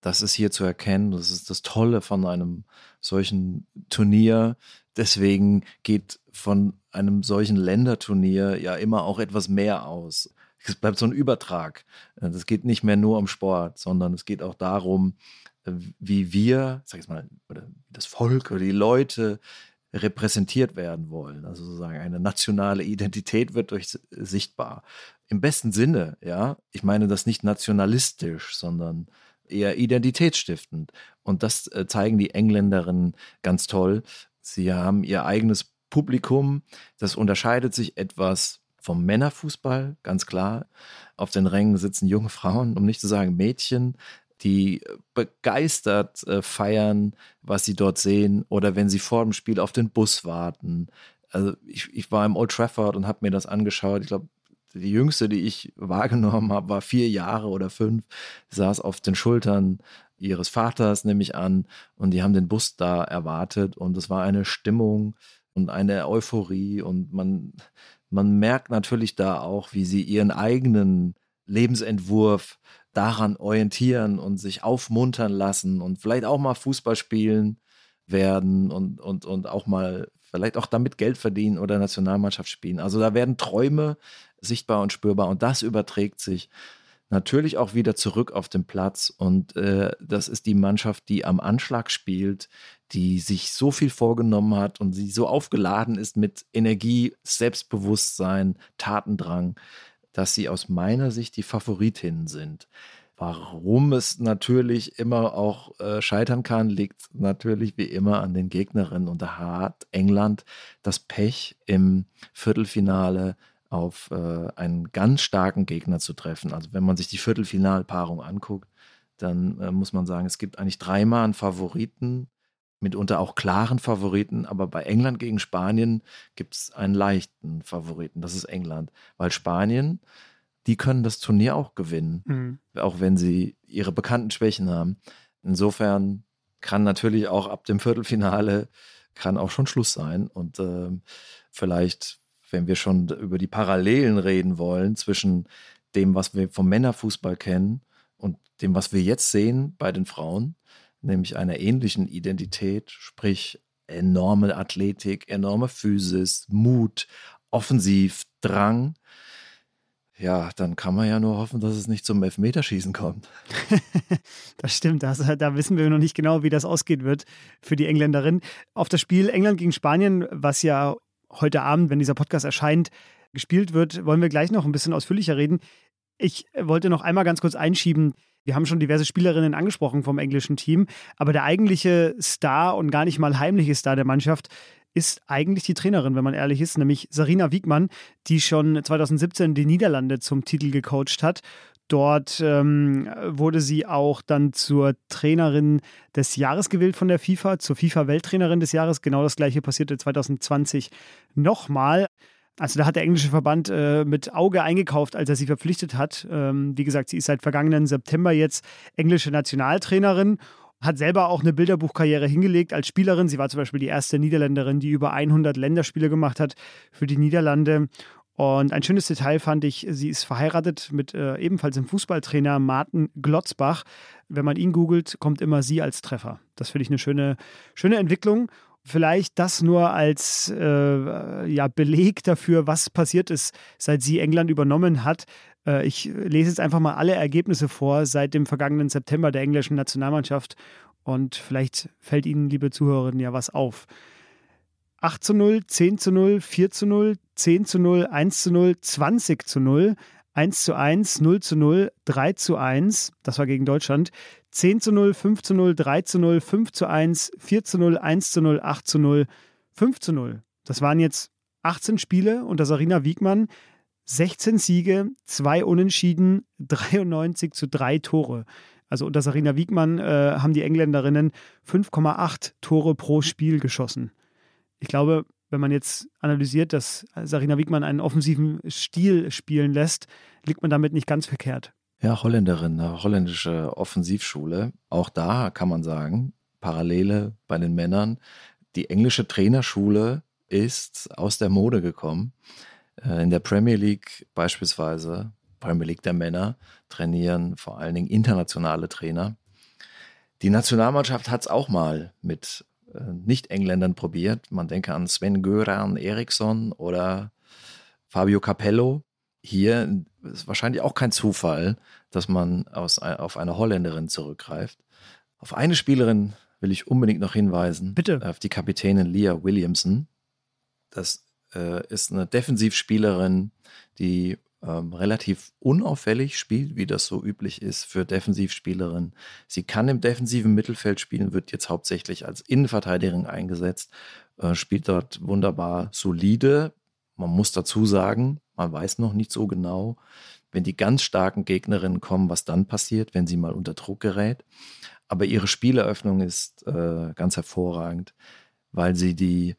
Das ist hier zu erkennen. Das ist das Tolle von einem solchen Turnier. Deswegen geht von einem solchen Länderturnier ja immer auch etwas mehr aus es bleibt so ein Übertrag. Es geht nicht mehr nur um Sport, sondern es geht auch darum, äh, wie wir, sag ich mal, oder das Volk oder die Leute repräsentiert werden wollen. Also sozusagen eine nationale Identität wird durch sichtbar. Im besten Sinne, ja. Ich meine das nicht nationalistisch, sondern eher identitätsstiftend. Und das äh, zeigen die Engländerinnen ganz toll. Sie haben ihr eigenes Publikum. Das unterscheidet sich etwas vom Männerfußball, ganz klar. Auf den Rängen sitzen junge Frauen, um nicht zu sagen Mädchen, die begeistert äh, feiern, was sie dort sehen oder wenn sie vor dem Spiel auf den Bus warten. Also ich, ich war im Old Trafford und habe mir das angeschaut. Ich glaube, die jüngste, die ich wahrgenommen habe, war vier Jahre oder fünf, saß auf den Schultern ihres Vaters, nehme ich an, und die haben den Bus da erwartet und es war eine Stimmung und eine Euphorie und man, man merkt natürlich da auch, wie sie ihren eigenen Lebensentwurf daran orientieren und sich aufmuntern lassen und vielleicht auch mal Fußball spielen werden und, und, und auch mal vielleicht auch damit Geld verdienen oder Nationalmannschaft spielen. Also da werden Träume sichtbar und spürbar und das überträgt sich natürlich auch wieder zurück auf den Platz und äh, das ist die Mannschaft, die am Anschlag spielt, die sich so viel vorgenommen hat und sie so aufgeladen ist mit Energie, Selbstbewusstsein, Tatendrang, dass sie aus meiner Sicht die Favoritinnen sind. Warum es natürlich immer auch äh, scheitern kann, liegt natürlich wie immer an den Gegnerinnen. Und da hat England das Pech, im Viertelfinale auf äh, einen ganz starken Gegner zu treffen. Also wenn man sich die Viertelfinalpaarung anguckt, dann äh, muss man sagen, es gibt eigentlich dreimal einen Favoriten, mitunter auch klaren Favoriten, aber bei England gegen Spanien gibt es einen leichten Favoriten, das ist England, weil Spanien, die können das Turnier auch gewinnen, mhm. auch wenn sie ihre bekannten Schwächen haben. Insofern kann natürlich auch ab dem Viertelfinale kann auch schon Schluss sein und äh, vielleicht, wenn wir schon über die Parallelen reden wollen zwischen dem, was wir vom Männerfußball kennen und dem, was wir jetzt sehen bei den Frauen, nämlich einer ähnlichen Identität, sprich enorme Athletik, enorme Physis, Mut, Offensiv, Drang, ja, dann kann man ja nur hoffen, dass es nicht zum Elfmeterschießen kommt. das stimmt, das, da wissen wir noch nicht genau, wie das ausgehen wird für die Engländerin. Auf das Spiel England gegen Spanien, was ja heute Abend, wenn dieser Podcast erscheint, gespielt wird, wollen wir gleich noch ein bisschen ausführlicher reden. Ich wollte noch einmal ganz kurz einschieben, wir haben schon diverse Spielerinnen angesprochen vom englischen Team, aber der eigentliche Star und gar nicht mal heimliche Star der Mannschaft ist eigentlich die Trainerin, wenn man ehrlich ist, nämlich Sarina Wiegmann, die schon 2017 die Niederlande zum Titel gecoacht hat. Dort ähm, wurde sie auch dann zur Trainerin des Jahres gewählt von der FIFA, zur FIFA-Welttrainerin des Jahres. Genau das gleiche passierte 2020 nochmal. Also da hat der englische Verband äh, mit Auge eingekauft, als er sie verpflichtet hat. Ähm, wie gesagt, sie ist seit vergangenen September jetzt englische Nationaltrainerin hat selber auch eine Bilderbuchkarriere hingelegt als Spielerin. Sie war zum Beispiel die erste Niederländerin, die über 100 Länderspiele gemacht hat für die Niederlande. Und ein schönes Detail fand ich, sie ist verheiratet mit äh, ebenfalls dem Fußballtrainer Martin Glotzbach. Wenn man ihn googelt, kommt immer sie als Treffer. Das finde ich eine schöne, schöne Entwicklung. Vielleicht das nur als äh, ja, Beleg dafür, was passiert ist, seit sie England übernommen hat. Äh, ich lese jetzt einfach mal alle Ergebnisse vor seit dem vergangenen September der englischen Nationalmannschaft und vielleicht fällt Ihnen, liebe Zuhörerinnen, ja was auf. 8 zu 0, 10 zu 0, 4 zu 0, 10 zu 0, 1 zu 0, 20 zu 0, 1 zu 1, 0 zu 0, 3 zu 1, das war gegen Deutschland, 10 zu 0, 5 zu 0, 3 zu 0, 5 zu 1, 4 zu 0, 1 zu 0, 8 zu 0, 5 zu 0. Das waren jetzt 18 Spiele unter Sarina Wiegmann, 16 Siege, 2 Unentschieden, 93 zu 3 Tore. Also unter Sarina Wiegmann äh, haben die Engländerinnen 5,8 Tore pro Spiel geschossen. Ich glaube, wenn man jetzt analysiert, dass Sarina Wiegmann einen offensiven Stil spielen lässt, liegt man damit nicht ganz verkehrt. Ja, Holländerin, eine holländische Offensivschule. Auch da kann man sagen, Parallele bei den Männern. Die englische Trainerschule ist aus der Mode gekommen. Äh, in der Premier League beispielsweise, Premier League der Männer, trainieren vor allen Dingen internationale Trainer. Die Nationalmannschaft hat es auch mal mit äh, Nicht-Engländern probiert. Man denke an Sven Göran Eriksson oder Fabio Capello hier ist wahrscheinlich auch kein Zufall, dass man aus, auf eine Holländerin zurückgreift. Auf eine Spielerin will ich unbedingt noch hinweisen. Bitte. Auf die Kapitänin Leah Williamson. Das äh, ist eine Defensivspielerin, die ähm, relativ unauffällig spielt, wie das so üblich ist für Defensivspielerinnen. Sie kann im defensiven Mittelfeld spielen, wird jetzt hauptsächlich als Innenverteidigerin eingesetzt, äh, spielt dort wunderbar solide. Man muss dazu sagen, man weiß noch nicht so genau, wenn die ganz starken Gegnerinnen kommen, was dann passiert, wenn sie mal unter Druck gerät. Aber ihre Spieleröffnung ist äh, ganz hervorragend, weil sie die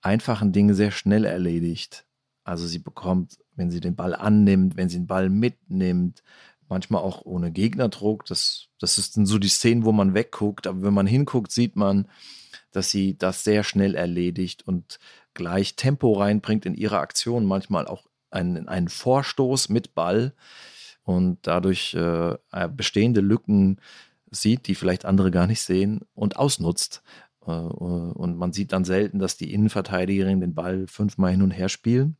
einfachen Dinge sehr schnell erledigt. Also sie bekommt, wenn sie den Ball annimmt, wenn sie den Ball mitnimmt, manchmal auch ohne Gegnerdruck. Das, das sind so die Szenen, wo man wegguckt. Aber wenn man hinguckt, sieht man, dass sie das sehr schnell erledigt und gleich Tempo reinbringt in ihre Aktion, manchmal auch einen, einen Vorstoß mit Ball und dadurch äh, bestehende Lücken sieht, die vielleicht andere gar nicht sehen und ausnutzt. Äh, und man sieht dann selten, dass die Innenverteidigerinnen den Ball fünfmal hin und her spielen.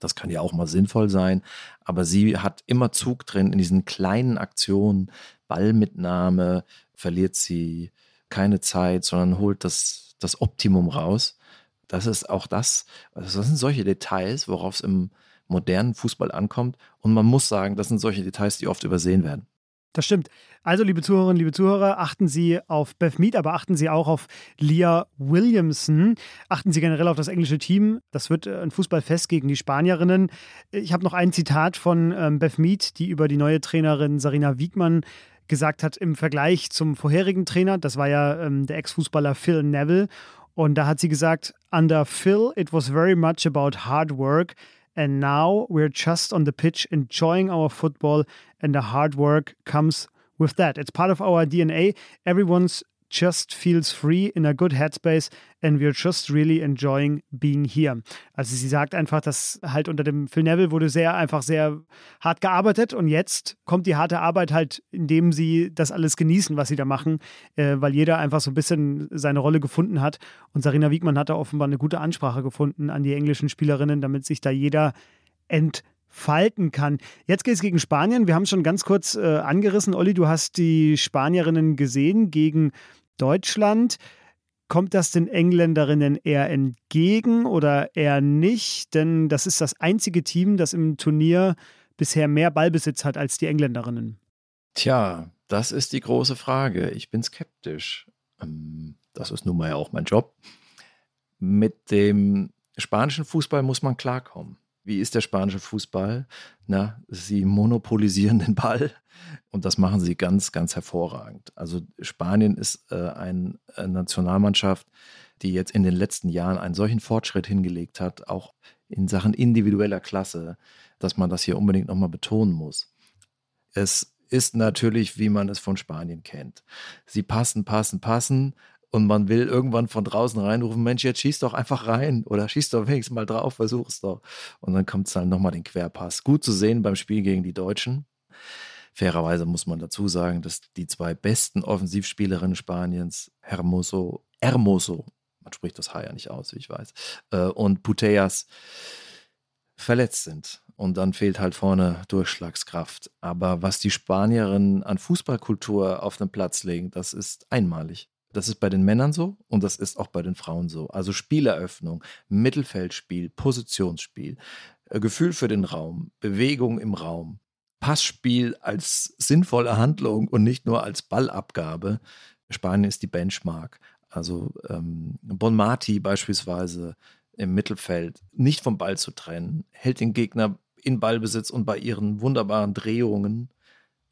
Das kann ja auch mal sinnvoll sein, aber sie hat immer Zug drin in diesen kleinen Aktionen, Ballmitnahme, verliert sie keine Zeit, sondern holt das, das Optimum raus. Das ist auch das, also das sind solche Details, worauf es im modernen Fußball ankommt. Und man muss sagen, das sind solche Details, die oft übersehen werden. Das stimmt. Also, liebe Zuhörerinnen, liebe Zuhörer, achten Sie auf Beth Mead, aber achten Sie auch auf Leah Williamson. Achten Sie generell auf das englische Team. Das wird äh, ein Fußballfest gegen die Spanierinnen. Ich habe noch ein Zitat von ähm, Beth Mead, die über die neue Trainerin Sarina Wiegmann gesagt hat im Vergleich zum vorherigen Trainer. Das war ja ähm, der Ex-Fußballer Phil Neville. Und da hat sie gesagt, under Phil, it was very much about hard work. And now we're just on the pitch enjoying our football, and the hard work comes with that. It's part of our DNA. Everyone's just feels free in a good headspace and we're just really enjoying being here. Also sie sagt einfach, dass halt unter dem Phil Neville wurde sehr einfach sehr hart gearbeitet und jetzt kommt die harte Arbeit halt, indem sie das alles genießen, was sie da machen, äh, weil jeder einfach so ein bisschen seine Rolle gefunden hat und Sarina Wiegmann hat da offenbar eine gute Ansprache gefunden an die englischen Spielerinnen, damit sich da jeder entfalten kann. Jetzt geht es gegen Spanien. Wir haben es schon ganz kurz äh, angerissen. Olli, du hast die Spanierinnen gesehen gegen Deutschland. Kommt das den Engländerinnen eher entgegen oder eher nicht? Denn das ist das einzige Team, das im Turnier bisher mehr Ballbesitz hat als die Engländerinnen. Tja, das ist die große Frage. Ich bin skeptisch. Ähm, das ist nun mal ja auch mein Job. Mit dem spanischen Fußball muss man klarkommen. Wie ist der spanische Fußball? Na, sie monopolisieren den Ball und das machen sie ganz, ganz hervorragend. Also Spanien ist äh, ein, eine Nationalmannschaft, die jetzt in den letzten Jahren einen solchen Fortschritt hingelegt hat, auch in Sachen individueller Klasse, dass man das hier unbedingt nochmal betonen muss. Es ist natürlich, wie man es von Spanien kennt. Sie passen, passen, passen und man will irgendwann von draußen reinrufen, Mensch, jetzt schieß doch einfach rein oder schieß doch wenigstens mal drauf, versuch es doch. Und dann kommt es dann nochmal den Querpass. Gut zu sehen beim Spiel gegen die Deutschen. Fairerweise muss man dazu sagen, dass die zwei besten Offensivspielerinnen Spaniens, Hermoso, Hermoso, man spricht das H ja nicht aus, wie ich weiß, äh, und Puteas verletzt sind. Und dann fehlt halt vorne Durchschlagskraft. Aber was die Spanierinnen an Fußballkultur auf den Platz legen, das ist einmalig. Das ist bei den Männern so und das ist auch bei den Frauen so. Also Spieleröffnung, Mittelfeldspiel, Positionsspiel, äh, Gefühl für den Raum, Bewegung im Raum, Passspiel als sinnvolle Handlung und nicht nur als Ballabgabe. Spanien ist die Benchmark. Also ähm, Bon Marti beispielsweise im Mittelfeld nicht vom Ball zu trennen, hält den Gegner in Ballbesitz und bei ihren wunderbaren Drehungen,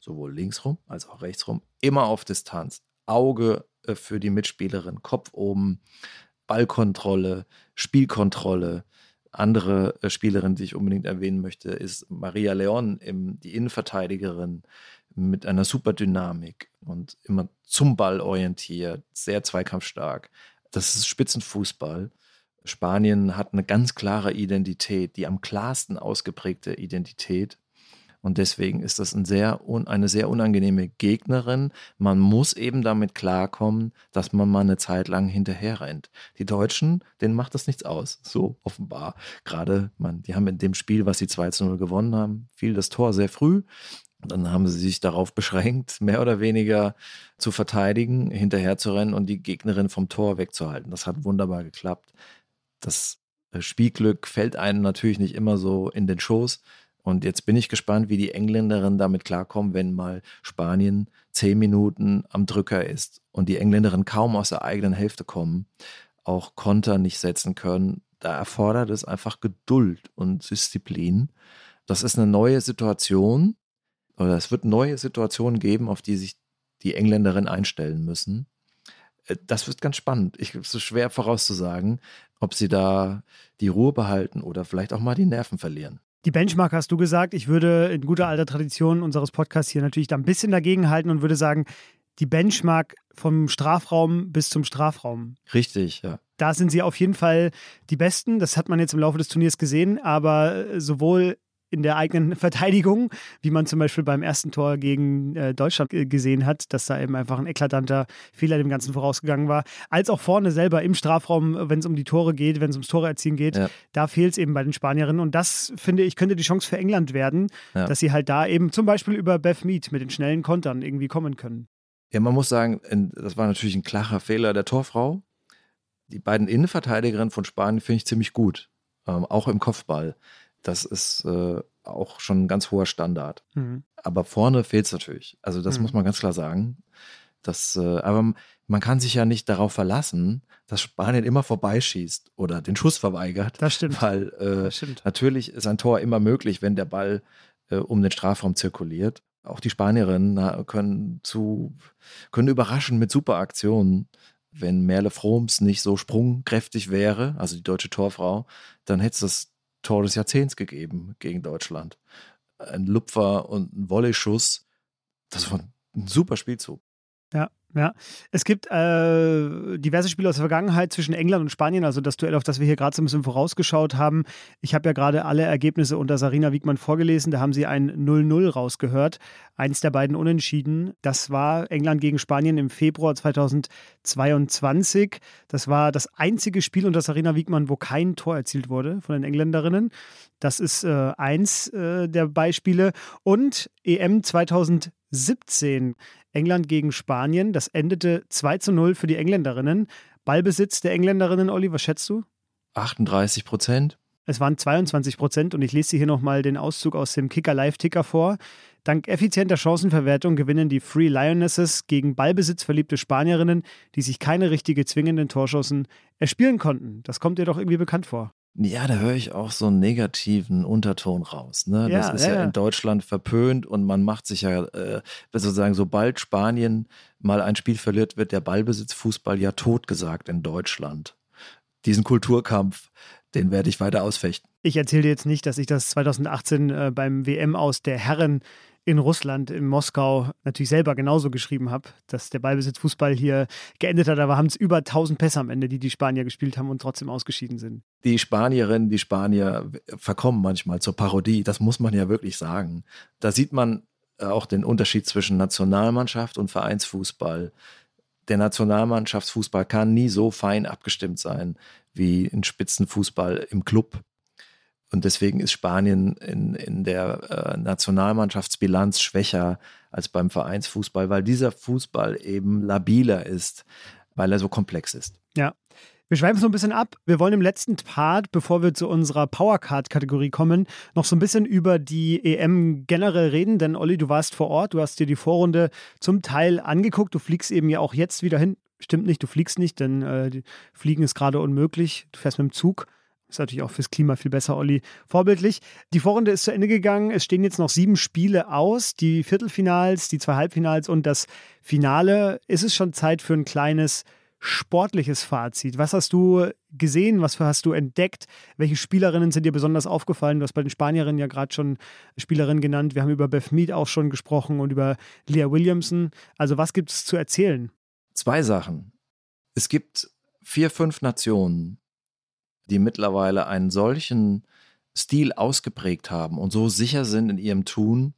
sowohl linksrum als auch rechtsrum, immer auf Distanz. Auge für die Mitspielerin. Kopf oben, Ballkontrolle, Spielkontrolle. Andere äh, Spielerin, die ich unbedingt erwähnen möchte, ist Maria Leon, die Innenverteidigerin mit einer super Dynamik und immer zum Ball orientiert, sehr zweikampfstark. Das ist Spitzenfußball. Spanien hat eine ganz klare Identität, die am klarsten ausgeprägte Identität. Und deswegen ist das ein sehr eine sehr unangenehme Gegnerin. Man muss eben damit klarkommen, dass man mal eine Zeit lang hinterher rennt. Die Deutschen, denen macht das nichts aus, so offenbar. Gerade, man, die haben in dem Spiel, was sie 2 zu 0 gewonnen haben, fiel das Tor sehr früh. Dann haben sie sich darauf beschränkt, mehr oder weniger zu verteidigen, hinterher zu rennen und die Gegnerin vom Tor wegzuhalten. Das hat wunderbar geklappt. Das äh, Spielglück fällt einem natürlich nicht immer so in den Schoß. Und jetzt bin ich gespannt, wie die Engländerinnen damit klarkommen, wenn mal Spanien zehn Minuten am Drücker ist und die Engländerinnen kaum aus der eigenen Hälfte kommen, auch Konter nicht setzen können. Da erfordert es einfach Geduld und Disziplin. Das ist eine neue Situation oder es wird neue Situationen geben, auf die sich die Engländerinnen einstellen müssen. Äh, das wird ganz spannend. Ich, es ist schwer vorauszusagen, ob sie da die Ruhe behalten oder vielleicht auch mal die Nerven verlieren. Die Benchmark hast du gesagt. Ich würde in guter alter Tradition unseres Podcasts hier natürlich da ein bisschen dagegen halten und würde sagen, die Benchmark vom Strafraum bis zum Strafraum. Richtig, ja. Da sind sie auf jeden Fall die Besten. Das hat man jetzt im Laufe des Turniers gesehen. Aber sowohl in der eigenen Verteidigung, wie man zum Beispiel beim ersten Tor gegen äh, Deutschland gesehen hat, dass da eben einfach ein eklatanter Fehler dem Ganzen vorausgegangen war, als auch vorne selber im Strafraum, wenn es um die Tore geht, wenn es ums Tore erzielen geht, ja. da fehlt es eben bei den Spanierinnen und das finde ich könnte die Chance für England werden, ja. dass sie halt da eben zum Beispiel über Beth Mead mit den schnellen Kontern irgendwie kommen können. Ja, man muss sagen, das war natürlich ein klarer Fehler der Torfrau. Die beiden Innenverteidigerinnen von Spanien finde ich ziemlich gut, ähm, auch im Kopfball. Das ist äh, auch schon ein ganz hoher Standard. Mhm. Aber vorne fehlt es natürlich. Also das mhm. muss man ganz klar sagen. Das, äh, aber man kann sich ja nicht darauf verlassen, dass Spanien immer vorbeischießt oder den Schuss verweigert. Das stimmt. Weil äh, das stimmt. natürlich ist ein Tor immer möglich, wenn der Ball äh, um den Strafraum zirkuliert. Auch die Spanierinnen können zu können überraschen mit super Aktionen. Wenn Merle Froms nicht so sprungkräftig wäre, also die deutsche Torfrau, dann hätte es das Tor des Jahrzehnts gegeben gegen Deutschland. Ein Lupfer und ein Volley-Schuss. Das war ein super Spielzug. Ja, ja. Es gibt äh, diverse Spiele aus der Vergangenheit zwischen England und Spanien, also das Duell, auf das wir hier gerade so ein bisschen vorausgeschaut haben. Ich habe ja gerade alle Ergebnisse unter Sarina Wiegmann vorgelesen, da haben sie ein 0-0 rausgehört. Eins der beiden Unentschieden, das war England gegen Spanien im Februar 2022. Das war das einzige Spiel unter Sarina Wiegmann, wo kein Tor erzielt wurde von den Engländerinnen. Das ist äh, eins äh, der Beispiele. Und EM 2017 England gegen Spanien. Das endete 2 zu 0 für die Engländerinnen. Ballbesitz der Engländerinnen, Olli, was schätzt du? 38 Prozent. Es waren 22 Prozent und ich lese dir hier nochmal den Auszug aus dem Kicker Live-Ticker vor. Dank effizienter Chancenverwertung gewinnen die Free Lionesses gegen Ballbesitz verliebte Spanierinnen, die sich keine richtige zwingenden Torschancen erspielen konnten. Das kommt dir doch irgendwie bekannt vor. Ja, da höre ich auch so einen negativen Unterton raus. Ne? Ja, das ist ja, ja, in Deutschland verpönt und man macht sich ja äh, sozusagen, sobald Spanien mal ein Spiel verliert, wird der Ballbesitzfußball ja totgesagt in Deutschland. Diesen Kulturkampf, den werde ich weiter ausfechten. Ich erzähle dir jetzt nicht, dass ich das 2018 äh, beim WM aus der Herren in Russland, in Moskau, natürlich selber genauso geschrieben habe, dass der Ballbesitzfußball hier geendet hat. Aber haben es über 1000 Pässe am Ende, die die Spanier gespielt haben und trotzdem ausgeschieden sind. Die Spanierinnen, die Spanier verkommen manchmal zur Parodie. Das muss man ja wirklich sagen. Da sieht man äh, auch den Unterschied zwischen Nationalmannschaft und Vereinsfußball. Der Nationalmannschaftsfußball kann nie so fein abgestimmt sein wie ein Spitzenfußball im Club. Und deswegen ist Spanien in, in der äh, Nationalmannschaftsbilanz schwächer als beim Vereinsfußball, weil dieser Fußball eben labiler ist, weil er so komplex ist. Ja. Wir schweifen so ein bisschen ab. Wir wollen im letzten Part, bevor wir zu unserer Powercard-Kategorie kommen, noch so ein bisschen über die EM generell reden. Denn Olli, du warst vor Ort, du hast dir die Vorrunde zum Teil angeguckt. Du fliegst eben ja auch jetzt wieder hin. Stimmt nicht, du fliegst nicht, denn äh, Fliegen ist gerade unmöglich. Du fährst mit dem Zug. Ist natürlich auch fürs Klima viel besser, Olli. Vorbildlich. Die Vorrunde ist zu Ende gegangen. Es stehen jetzt noch sieben Spiele aus. Die Viertelfinals, die zwei Halbfinals und das Finale. Ist es schon Zeit für ein kleines sportliches Fazit? Was hast du gesehen? Was hast du entdeckt? Welche Spielerinnen sind dir besonders aufgefallen? Du hast bei den Spanierinnen ja gerade schon Spielerinnen genannt. Wir haben über Beth Mead auch schon gesprochen und über Leah Williamson. Also was gibt es zu erzählen? Zwei Sachen. Es gibt vier, fünf Nationen, die mittlerweile einen solchen Stil ausgeprägt haben und so sicher sind in ihrem Tun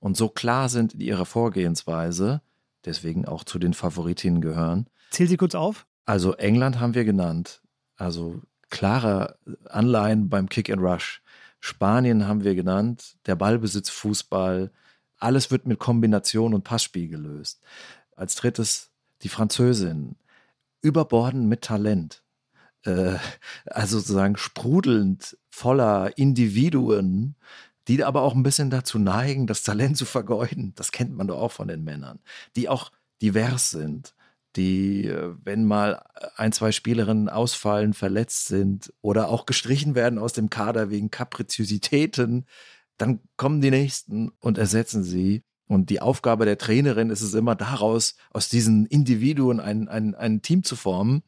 und so klar sind in ihrer Vorgehensweise, deswegen auch zu den Favoritinnen gehören. Zähl sie kurz auf. Also England haben wir genannt, also klare Anleihen beim Kick and Rush. Spanien haben wir genannt, der Ballbesitz, Fußball, alles wird mit Kombination und Passspiel gelöst. Als drittes die Französin, überborden mit Talent äh, also sozusagen sprudelnd voller Individuen, die aber auch ein bisschen dazu neigen, das Talent zu vergeuden. Das kennt man doch auch von den Männern, die auch divers sind, die, äh, wenn mal ein, zwei Spielerinnen ausfallen, verletzt sind oder auch gestrichen werden aus dem Kader wegen Kapriziositäten, dann kommen die nächsten und ersetzen sie. Und die Aufgabe der Trainerin ist es immer daraus, aus diesen Individuen ein, ein, ein Team zu formen,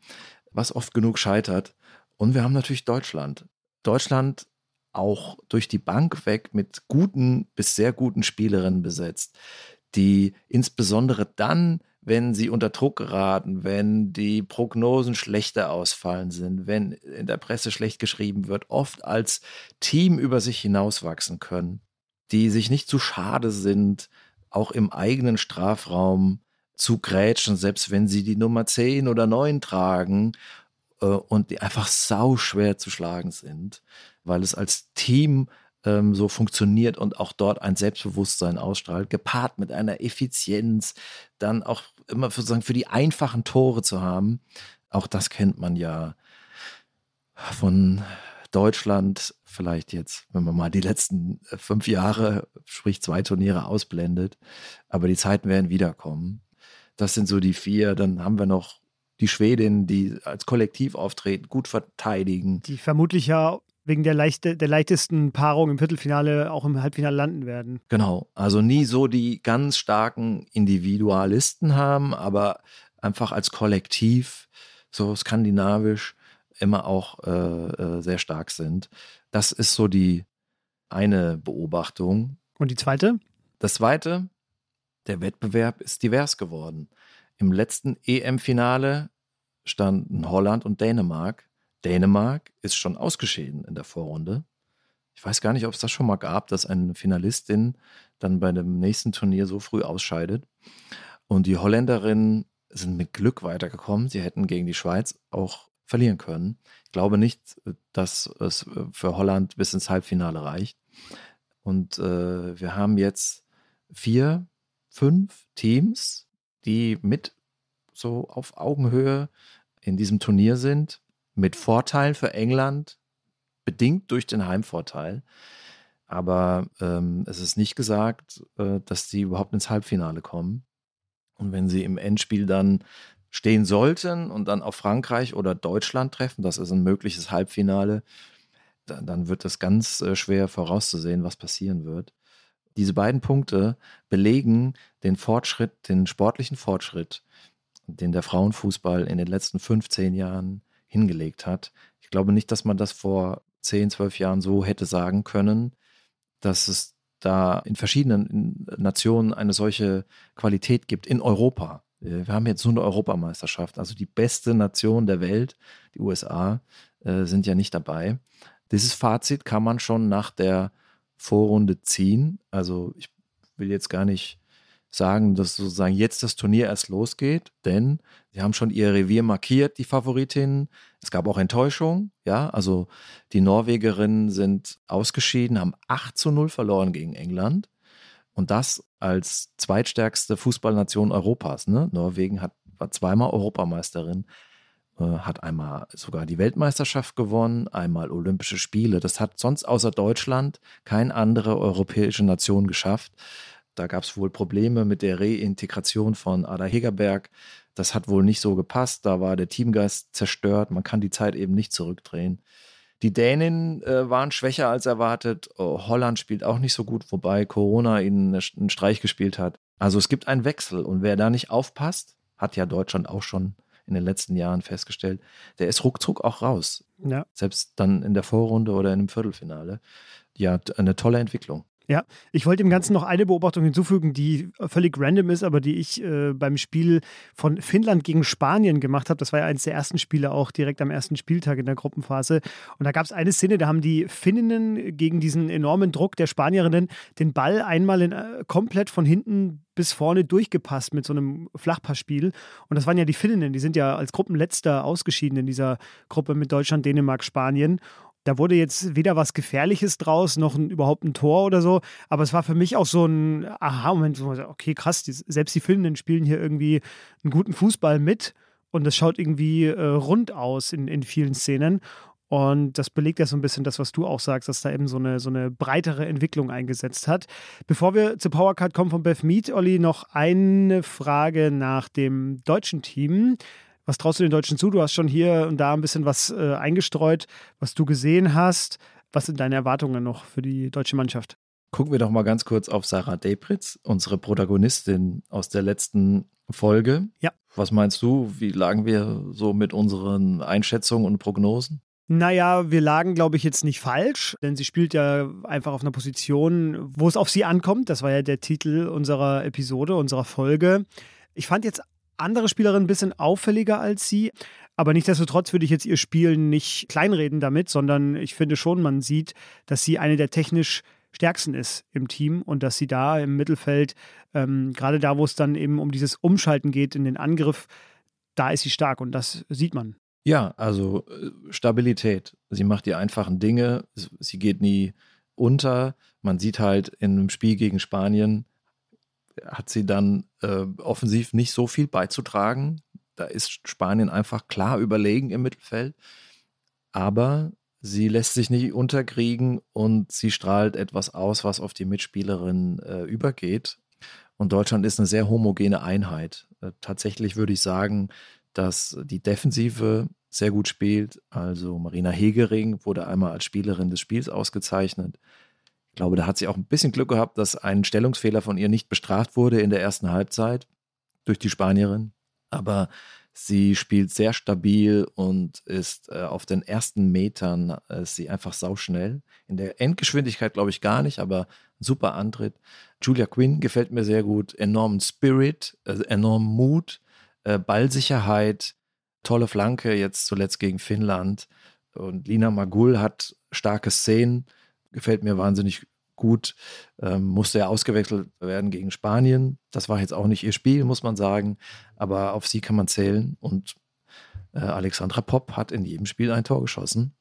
was oft genug scheitert. Und wir haben natürlich Deutschland. Deutschland auch durch die Bank weg mit guten bis sehr guten Spielerinnen besetzt, die insbesondere dann, wenn sie unter Druck geraten, wenn die Prognosen schlechter ausfallen sind, wenn in der Presse schlecht geschrieben wird, oft als Team über sich hinauswachsen können, die sich nicht zu schade sind, auch im eigenen Strafraum zu grätschen, selbst wenn sie die Nummer 10 oder 9 tragen äh, und die einfach sau schwer zu schlagen sind, weil es als Team ähm, so funktioniert und auch dort ein Selbstbewusstsein ausstrahlt, gepaart mit einer Effizienz, dann auch immer sozusagen für die einfachen Tore zu haben. Auch das kennt man ja von Deutschland, vielleicht jetzt, wenn man mal die letzten fünf Jahre, sprich zwei Turniere ausblendet. Aber die Zeiten werden wiederkommen. Das sind so die vier. Dann haben wir noch die Schwedin, die als Kollektiv auftreten, gut verteidigen. Die vermutlich ja wegen der, leichte, der leichtesten Paarung im Viertelfinale auch im Halbfinale landen werden. Genau, also nie so die ganz starken Individualisten haben, aber einfach als Kollektiv, so skandinavisch, immer auch äh, äh, sehr stark sind. Das ist so die eine Beobachtung. Und die zweite? Das zweite, der Wettbewerb ist divers geworden. Im letzten EM-Finale standen Holland und Dänemark. Dänemark ist schon ausgeschieden in der Vorrunde. Ich weiß gar nicht, ob es das schon mal gab, dass eine Finalistin dann bei dem nächsten Turnier so früh ausscheidet. Und die Holländerinnen sind mit Glück weitergekommen. Sie hätten gegen die Schweiz auch verlieren können. Ich glaube nicht, dass es für Holland bis ins Halbfinale reicht. Und äh, wir haben jetzt vier, fünf Teams, die mit so auf Augenhöhe in diesem Turnier sind, mit Vorteilen für England, bedingt durch den Heimvorteil. Aber ähm, es ist nicht gesagt, äh, dass sie überhaupt ins Halbfinale kommen. Und wenn sie im Endspiel dann stehen sollten und dann auf Frankreich oder Deutschland treffen, das ist ein mögliches Halbfinale, dann, dann wird es ganz äh, schwer vorauszusehen, was passieren wird. Diese beiden Punkte belegen den Fortschritt, den sportlichen Fortschritt, den der Frauenfußball in den letzten 15 Jahren hingelegt hat. Ich glaube nicht, dass man das vor 10, 12 Jahren so hätte sagen können, dass es da in verschiedenen Nationen eine solche Qualität gibt in Europa. Äh, wir haben jetzt so eine Europameisterschaft, also die beste Nation der Welt, die USA, äh, sind ja nicht dabei. Dieses Fazit kann man schon nach der Vorrunde ziehen. Also ich will jetzt gar nicht sagen, dass sozusagen jetzt das Turnier erst losgeht, denn sie haben schon ihr Revier markiert, die Favoritinnen. Es gab auch Enttäuschung, ja, also die Norwegerinnen sind ausgeschieden, haben 8 zu 0 verloren gegen England. Und das als zweitstärkste Fußballnation Europas. Ne? Norwegen hat, war zweimal Europameisterin, hat einmal sogar die Weltmeisterschaft gewonnen, einmal Olympische Spiele. Das hat sonst außer Deutschland keine andere europäische Nation geschafft. Da gab es wohl Probleme mit der Reintegration von Ada Hegerberg. Das hat wohl nicht so gepasst. Da war der Teamgeist zerstört. Man kann die Zeit eben nicht zurückdrehen. Die Dänen äh, waren schwächer als erwartet. Oh, Holland spielt auch nicht so gut, wobei Corona ihnen einen Streich gespielt hat. Also es gibt einen Wechsel und wer da nicht aufpasst, hat ja Deutschland auch schon in den letzten Jahren festgestellt, der ist ruckzuck auch raus. Ja. Selbst dann in der Vorrunde oder in einem Viertelfinale. Ja, eine tolle Entwicklung. Ja, ich wollte dem Ganzen noch eine Beobachtung hinzufügen, die völlig random ist, aber die ich äh, beim Spiel von Finnland gegen Spanien gemacht habe. Das war ja eines der ersten Spiele auch direkt am ersten Spieltag in der Gruppenphase. Und da gab es eine Szene, da haben die Finninnen gegen diesen enormen Druck der Spanierinnen den Ball einmal in, äh, komplett von hinten bis vorne durchgepasst mit so einem Flachpassspiel. Und das waren ja die Finninnen, die sind ja als Gruppenletzter ausgeschieden in dieser Gruppe mit Deutschland, Dänemark, Spanien. Da wurde jetzt weder was Gefährliches draus, noch ein, überhaupt ein Tor oder so. Aber es war für mich auch so ein Aha-Moment. Okay, krass, die, selbst die Filmenden spielen hier irgendwie einen guten Fußball mit. Und das schaut irgendwie äh, rund aus in, in vielen Szenen. Und das belegt ja so ein bisschen das, was du auch sagst, dass da eben so eine, so eine breitere Entwicklung eingesetzt hat. Bevor wir zur Powercard kommen von Beth Mead, Olli, noch eine Frage nach dem deutschen Team. Was traust du den Deutschen zu? Du hast schon hier und da ein bisschen was äh, eingestreut, was du gesehen hast. Was sind deine Erwartungen noch für die deutsche Mannschaft? Gucken wir doch mal ganz kurz auf Sarah Debritz, unsere Protagonistin aus der letzten Folge. Ja. Was meinst du? Wie lagen wir so mit unseren Einschätzungen und Prognosen? Naja, wir lagen, glaube ich, jetzt nicht falsch, denn sie spielt ja einfach auf einer Position, wo es auf sie ankommt. Das war ja der Titel unserer Episode, unserer Folge. Ich fand jetzt andere Spielerin ein bisschen auffälliger als sie. Aber nichtsdestotrotz würde ich jetzt ihr Spiel nicht kleinreden damit, sondern ich finde schon, man sieht, dass sie eine der technisch stärksten ist im Team und dass sie da im Mittelfeld, ähm, gerade da, wo es dann eben um dieses Umschalten geht in den Angriff, da ist sie stark und das sieht man. Ja, also äh, Stabilität. Sie macht die einfachen Dinge. Sie geht nie unter. Man sieht halt in einem Spiel gegen Spanien, hat sie dann äh, offensiv nicht so viel beizutragen. Da ist Spanien einfach klar überlegen im Mittelfeld. Aber sie lässt sich nicht unterkriegen und sie strahlt etwas aus, was auf die Mitspielerin äh, übergeht. Und Deutschland ist eine sehr homogene Einheit. Äh, tatsächlich würde ich sagen, dass die Defensive sehr gut spielt. Also Marina Hegering wurde einmal als Spielerin des Spiels ausgezeichnet. Ich glaube, da hat sie auch ein bisschen Glück gehabt, dass ein Stellungsfehler von ihr nicht bestraft wurde in der ersten Halbzeit durch die Spanierin. Aber sie spielt sehr stabil und ist äh, auf den ersten Metern äh, ist sie einfach sauschnell. In der Endgeschwindigkeit glaube ich gar nicht, aber super Antritt. Julia Quinn gefällt mir sehr gut. Enormen Spirit, äh, enormen Mut, äh, Ballsicherheit, tolle Flanke jetzt zuletzt gegen Finnland. Und Lina Magul hat starke Szenen, gefällt mir wahnsinnig gut. Ähm, musste ja ausgewechselt werden gegen Spanien. Das war jetzt auch nicht ihr Spiel, muss man sagen. Aber auf sie kann man zählen. Und äh, Alexandra Popp hat in jedem Spiel ein Tor geschossen.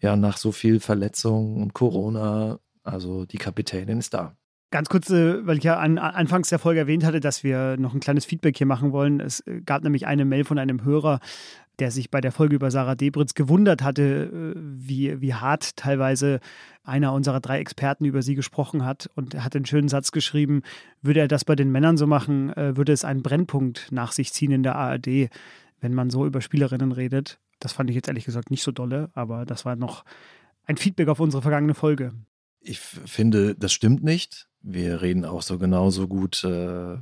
Ja, nach so viel Verletzungen und Corona. Also die Kapitänin ist da. Ganz kurz, äh, weil ich ja an, anfangs der Folge erwähnt hatte, dass wir noch ein kleines Feedback hier machen wollen. Es äh, gab nämlich eine Mail von einem Hörer, der sich bei der Folge über Sarah Debritz gewundert hatte, äh, wie, wie hart teilweise einer unserer drei Experten über sie gesprochen hat und hat einen schönen Satz geschrieben, würde er das bei den Männern so machen, würde es einen Brennpunkt nach sich ziehen in der ARD, wenn man so über Spielerinnen redet. Das fand ich jetzt ehrlich gesagt nicht so dolle, aber das war noch ein Feedback auf unsere vergangene Folge. Ich finde, das stimmt nicht. Wir reden auch so genauso gut äh,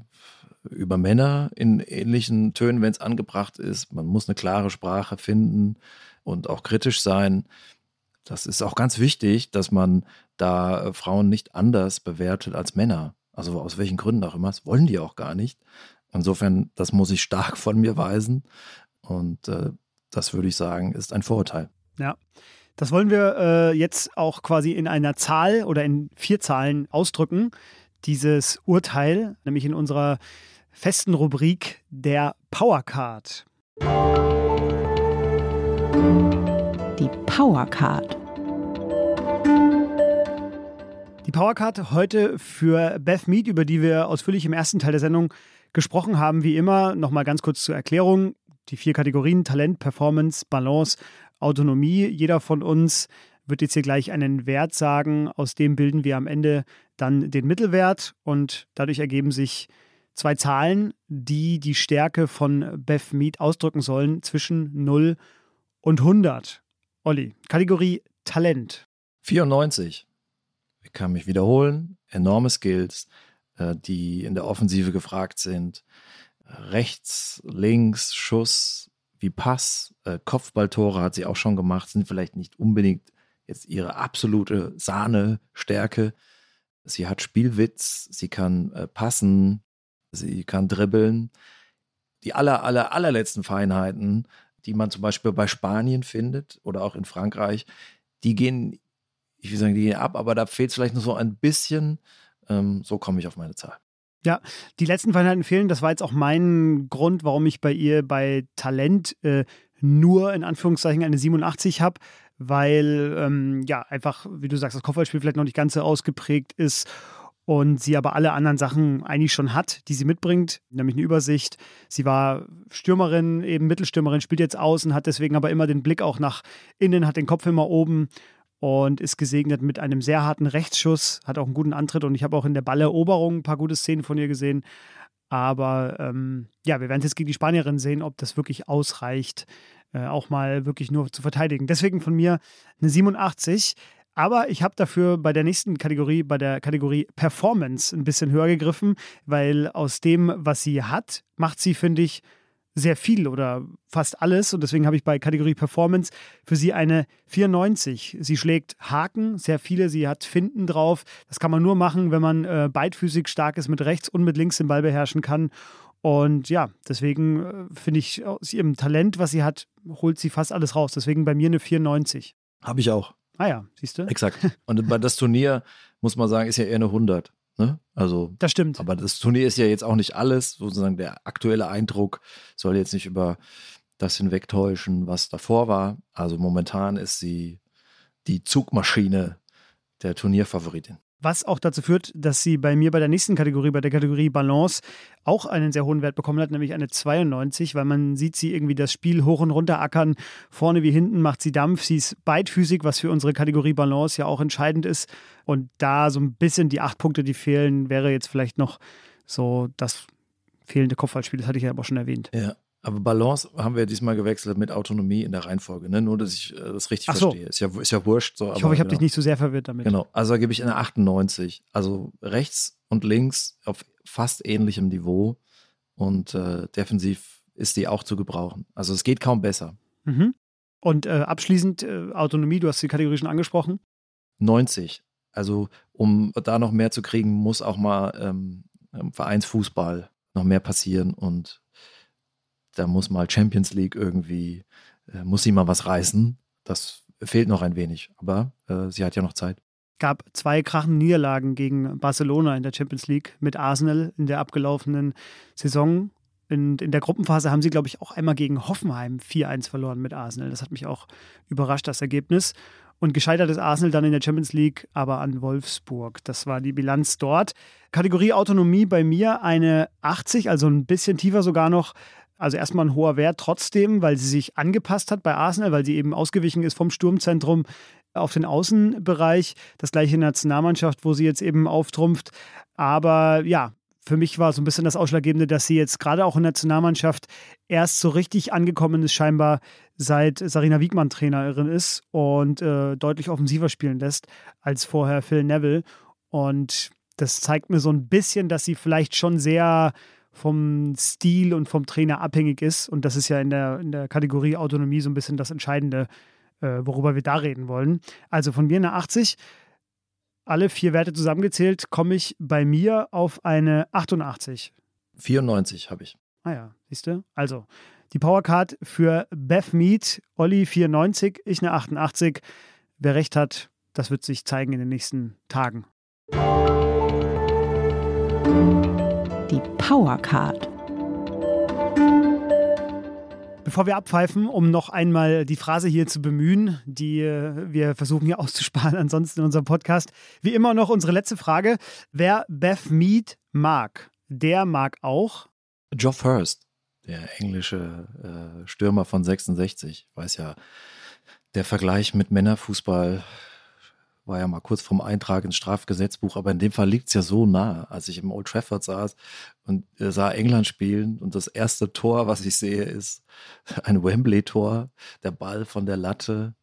über Männer in ähnlichen Tönen, wenn es angebracht ist. Man muss eine klare Sprache finden und auch kritisch sein. Das ist auch ganz wichtig, dass man da äh, Frauen nicht anders bewertet als Männer. Also aus welchen Gründen auch immer. Das wollen die auch gar nicht. Insofern, das muss ich stark von mir weisen. Und äh, das würde ich sagen, ist ein Vorurteil. Ja. Das wollen wir äh, jetzt auch quasi in einer Zahl oder in vier Zahlen ausdrücken. Dieses Urteil, nämlich in unserer festen Rubrik der Powercard. Die Powercard. Die Powercard heute für Beth Mead, über die wir ausführlich im ersten Teil der Sendung gesprochen haben. Wie immer, nochmal ganz kurz zur Erklärung. Die vier Kategorien Talent, Performance, Balance Autonomie. Jeder von uns wird jetzt hier gleich einen Wert sagen. Aus dem bilden wir am Ende dann den Mittelwert und dadurch ergeben sich zwei Zahlen, die die Stärke von Beth Mead ausdrücken sollen zwischen 0 und 100. Olli, Kategorie Talent. 94. Ich kann mich wiederholen. Enorme Skills, äh, die in der Offensive gefragt sind. Rechts, links, Schuss, wie Pass, äh, Kopfballtore hat sie auch schon gemacht, sind vielleicht nicht unbedingt jetzt ihre absolute Sahne-Stärke. Sie hat Spielwitz, sie kann äh, passen, sie kann dribbeln. Die aller, aller, allerletzten Feinheiten, die man zum Beispiel bei Spanien findet oder auch in Frankreich, die gehen, ich will sagen, die gehen ab, aber da fehlt es vielleicht noch so ein bisschen. Ähm, so komme ich auf meine Zahl. Ja, die letzten Feinheiten fehlen. Das war jetzt auch mein Grund, warum ich bei ihr bei Talent äh, nur in Anführungszeichen eine 87 habe, weil ähm, ja einfach, wie du sagst, das Kopfballspiel vielleicht noch nicht ganz so ausgeprägt ist und sie aber alle anderen Sachen eigentlich schon hat, die sie mitbringt, nämlich eine Übersicht. Sie war Stürmerin, eben Mittelstürmerin, spielt jetzt außen, hat deswegen aber immer den Blick auch nach innen, hat den Kopf immer oben und ist gesegnet mit einem sehr harten Rechtsschuss, hat auch einen guten Antritt und ich habe auch in der Balleroberung ein paar gute Szenen von ihr gesehen. Aber ähm, ja, wir werden jetzt gegen die Spanierin sehen, ob das wirklich ausreicht, äh, auch mal wirklich nur zu verteidigen. Deswegen von mir eine 87. Aber ich habe dafür bei der nächsten Kategorie, bei der Kategorie Performance, ein bisschen höher gegriffen, weil aus dem, was sie hat, macht sie, finde ich, sehr viel oder fast alles. Und deswegen habe ich bei Kategorie Performance für sie eine 94. Sie schlägt Haken, sehr viele. Sie hat Finden drauf. Das kann man nur machen, wenn man äh, beidfüßig stark ist, mit rechts und mit links den Ball beherrschen kann. Und ja, deswegen äh, finde ich aus ihrem Talent, was sie hat, holt sie fast alles raus. Deswegen bei mir eine 94. Habe ich auch. Ah ja, siehst du? Exakt. Und bei das Turnier, muss man sagen, ist ja eher eine 100. Ne? Also, das stimmt. Aber das Turnier ist ja jetzt auch nicht alles. Sozusagen der aktuelle Eindruck soll jetzt nicht über das hinwegtäuschen, was davor war. Also momentan ist sie die Zugmaschine der Turnierfavoritin. Was auch dazu führt, dass sie bei mir bei der nächsten Kategorie, bei der Kategorie Balance, auch einen sehr hohen Wert bekommen hat, nämlich eine 92, weil man sieht sie irgendwie das Spiel hoch und runter ackern, vorne wie hinten macht sie Dampf, sie ist beidfüßig, was für unsere Kategorie Balance ja auch entscheidend ist. Und da so ein bisschen die acht Punkte, die fehlen, wäre jetzt vielleicht noch so das fehlende Kopfballspiel, das hatte ich ja aber schon erwähnt. Ja. Aber Balance haben wir diesmal gewechselt mit Autonomie in der Reihenfolge, ne? Nur, dass ich äh, das richtig so. verstehe. Ist ja, ist ja wurscht. So, Ich hoffe, ich habe dich nicht so sehr verwirrt damit. Genau. Also da gebe ich eine 98. Also rechts und links auf fast ähnlichem Niveau. Und äh, defensiv ist die auch zu gebrauchen. Also es geht kaum besser. Mhm. Und äh, abschließend äh, Autonomie, du hast die Kategorie schon angesprochen. 90. Also um da noch mehr zu kriegen, muss auch mal ähm, Vereinsfußball noch mehr passieren und da muss mal Champions League irgendwie, äh, muss sie mal was reißen. Das fehlt noch ein wenig, aber äh, sie hat ja noch Zeit. gab zwei krachende Niederlagen gegen Barcelona in der Champions League mit Arsenal in der abgelaufenen Saison. In, in der Gruppenphase haben sie, glaube ich, auch einmal gegen Hoffenheim 4-1 verloren mit Arsenal. Das hat mich auch überrascht, das Ergebnis. Und gescheitert ist Arsenal dann in der Champions League, aber an Wolfsburg. Das war die Bilanz dort. Kategorie Autonomie bei mir eine 80, also ein bisschen tiefer sogar noch. Also erstmal ein hoher Wert trotzdem, weil sie sich angepasst hat bei Arsenal, weil sie eben ausgewichen ist vom Sturmzentrum auf den Außenbereich. Das gleiche in der Nationalmannschaft, wo sie jetzt eben auftrumpft. Aber ja, für mich war so ein bisschen das Ausschlaggebende, dass sie jetzt gerade auch in der Nationalmannschaft erst so richtig angekommen ist, scheinbar seit Sarina Wiegmann Trainerin ist und äh, deutlich offensiver spielen lässt als vorher Phil Neville. Und das zeigt mir so ein bisschen, dass sie vielleicht schon sehr vom Stil und vom Trainer abhängig ist. Und das ist ja in der, in der Kategorie Autonomie so ein bisschen das Entscheidende, äh, worüber wir da reden wollen. Also von mir eine 80 alle vier Werte zusammengezählt, komme ich bei mir auf eine 88. 94 habe ich. Ah ja, siehst du? Also, die Powercard für Beth Mead, Olli 94, ich eine 88. Wer recht hat, das wird sich zeigen in den nächsten Tagen. Die Powercard. Bevor wir abpfeifen, um noch einmal die Phrase hier zu bemühen, die äh, wir versuchen hier auszusparen, ansonsten in unserem Podcast. Wie immer noch unsere letzte Frage. Wer Beth Mead mag, der mag auch. Geoff Hurst, der englische äh, Stürmer von 66, weiß ja, der Vergleich mit Männerfußball war ja mal kurz vorm Eintrag ins Strafgesetzbuch, aber in dem Fall liegt es ja so nah, als ich im Old Trafford saß und äh, sah England spielen und das erste Tor, was ich sehe, ist ein Wembley-Tor, der Ball von der Latte.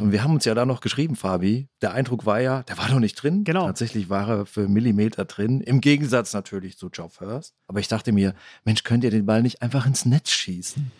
Und wir haben uns ja da noch geschrieben, Fabi. Der Eindruck war ja, der war doch nicht drin. Genau. Tatsächlich war er für Millimeter drin. Im Gegensatz natürlich zu Geoff Hurst. Aber ich dachte mir, Mensch, könnt ihr den Ball nicht einfach ins Netz schießen?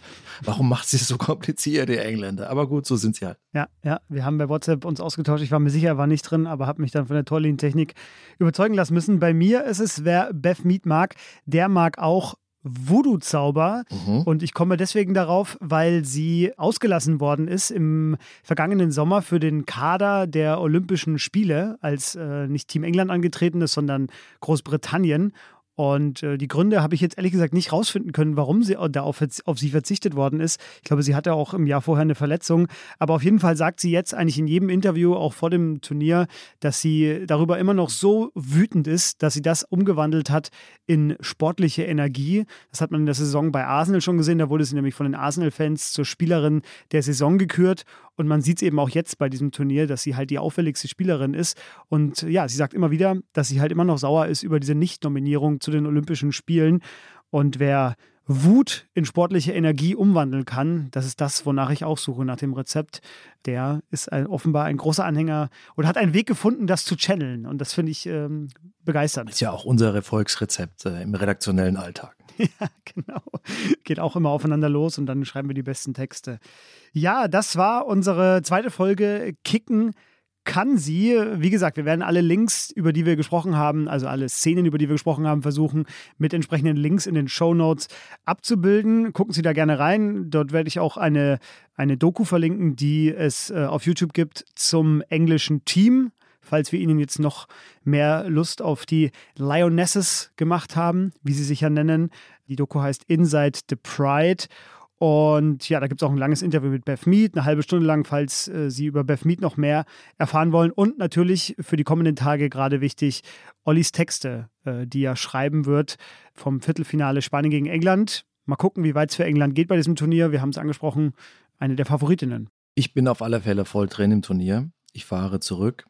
Warum macht sie es so kompliziert, die Engländer? Aber gut, so sind sie halt. Ja, ja, wir haben bei WhatsApp uns ausgetauscht. Ich war mir sicher, er war nicht drin, aber habe mich dann von der Torlinientechnik überzeugen lassen müssen. Bei mir ist es, wer Beth Mead mag, der mag auch Voodoo-Zauber. Mhm. Und ich komme deswegen darauf, weil sie ausgelassen worden ist im vergangenen Sommer für den Kader der Olympischen Spiele, als äh, nicht Team England angetreten ist, sondern Großbritannien. Und äh, die Gründe habe ich jetzt ehrlich gesagt nicht rausfinden können, warum sie da auf, auf sie verzichtet worden ist. Ich glaube, sie hatte auch im Jahr vorher eine Verletzung. Aber auf jeden Fall sagt sie jetzt eigentlich in jedem Interview, auch vor dem Turnier, dass sie darüber immer noch so wütend ist, dass sie das umgewandelt hat in sportliche Energie. Das hat man in der Saison bei Arsenal schon gesehen. Da wurde sie nämlich von den Arsenal-Fans zur Spielerin der Saison gekürt. Und man sieht es eben auch jetzt bei diesem Turnier, dass sie halt die auffälligste Spielerin ist. Und ja, sie sagt immer wieder, dass sie halt immer noch sauer ist über diese Nicht-Nominierung zu den Olympischen Spielen. Und wer Wut in sportliche Energie umwandeln kann, das ist das, wonach ich auch suche, nach dem Rezept. Der ist ein, offenbar ein großer Anhänger und hat einen Weg gefunden, das zu channeln. Und das finde ich ähm, begeisternd. Ist ja auch unser Erfolgsrezept äh, im redaktionellen Alltag. Ja, genau. Geht auch immer aufeinander los und dann schreiben wir die besten Texte. Ja, das war unsere zweite Folge Kicken kann sie. Wie gesagt, wir werden alle Links, über die wir gesprochen haben, also alle Szenen, über die wir gesprochen haben, versuchen, mit entsprechenden Links in den Show Notes abzubilden. Gucken Sie da gerne rein. Dort werde ich auch eine, eine Doku verlinken, die es äh, auf YouTube gibt zum englischen Team. Falls wir Ihnen jetzt noch mehr Lust auf die Lionesses gemacht haben, wie sie sich ja nennen. Die Doku heißt Inside the Pride. Und ja, da gibt es auch ein langes Interview mit Beth Mead, eine halbe Stunde lang, falls äh, Sie über Beth Mead noch mehr erfahren wollen. Und natürlich für die kommenden Tage gerade wichtig, Ollis Texte, äh, die er schreiben wird vom Viertelfinale Spanien gegen England. Mal gucken, wie weit es für England geht bei diesem Turnier. Wir haben es angesprochen, eine der Favoritinnen. Ich bin auf alle Fälle voll drin im Turnier. Ich fahre zurück.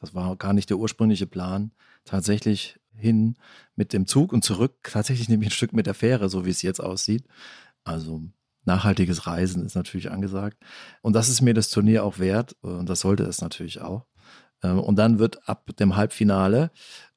Das war gar nicht der ursprüngliche Plan. Tatsächlich hin mit dem Zug und zurück tatsächlich nämlich ein Stück mit der Fähre, so wie es jetzt aussieht. Also nachhaltiges Reisen ist natürlich angesagt. Und das ist mir das Turnier auch wert und das sollte es natürlich auch. Ähm, und dann wird ab dem Halbfinale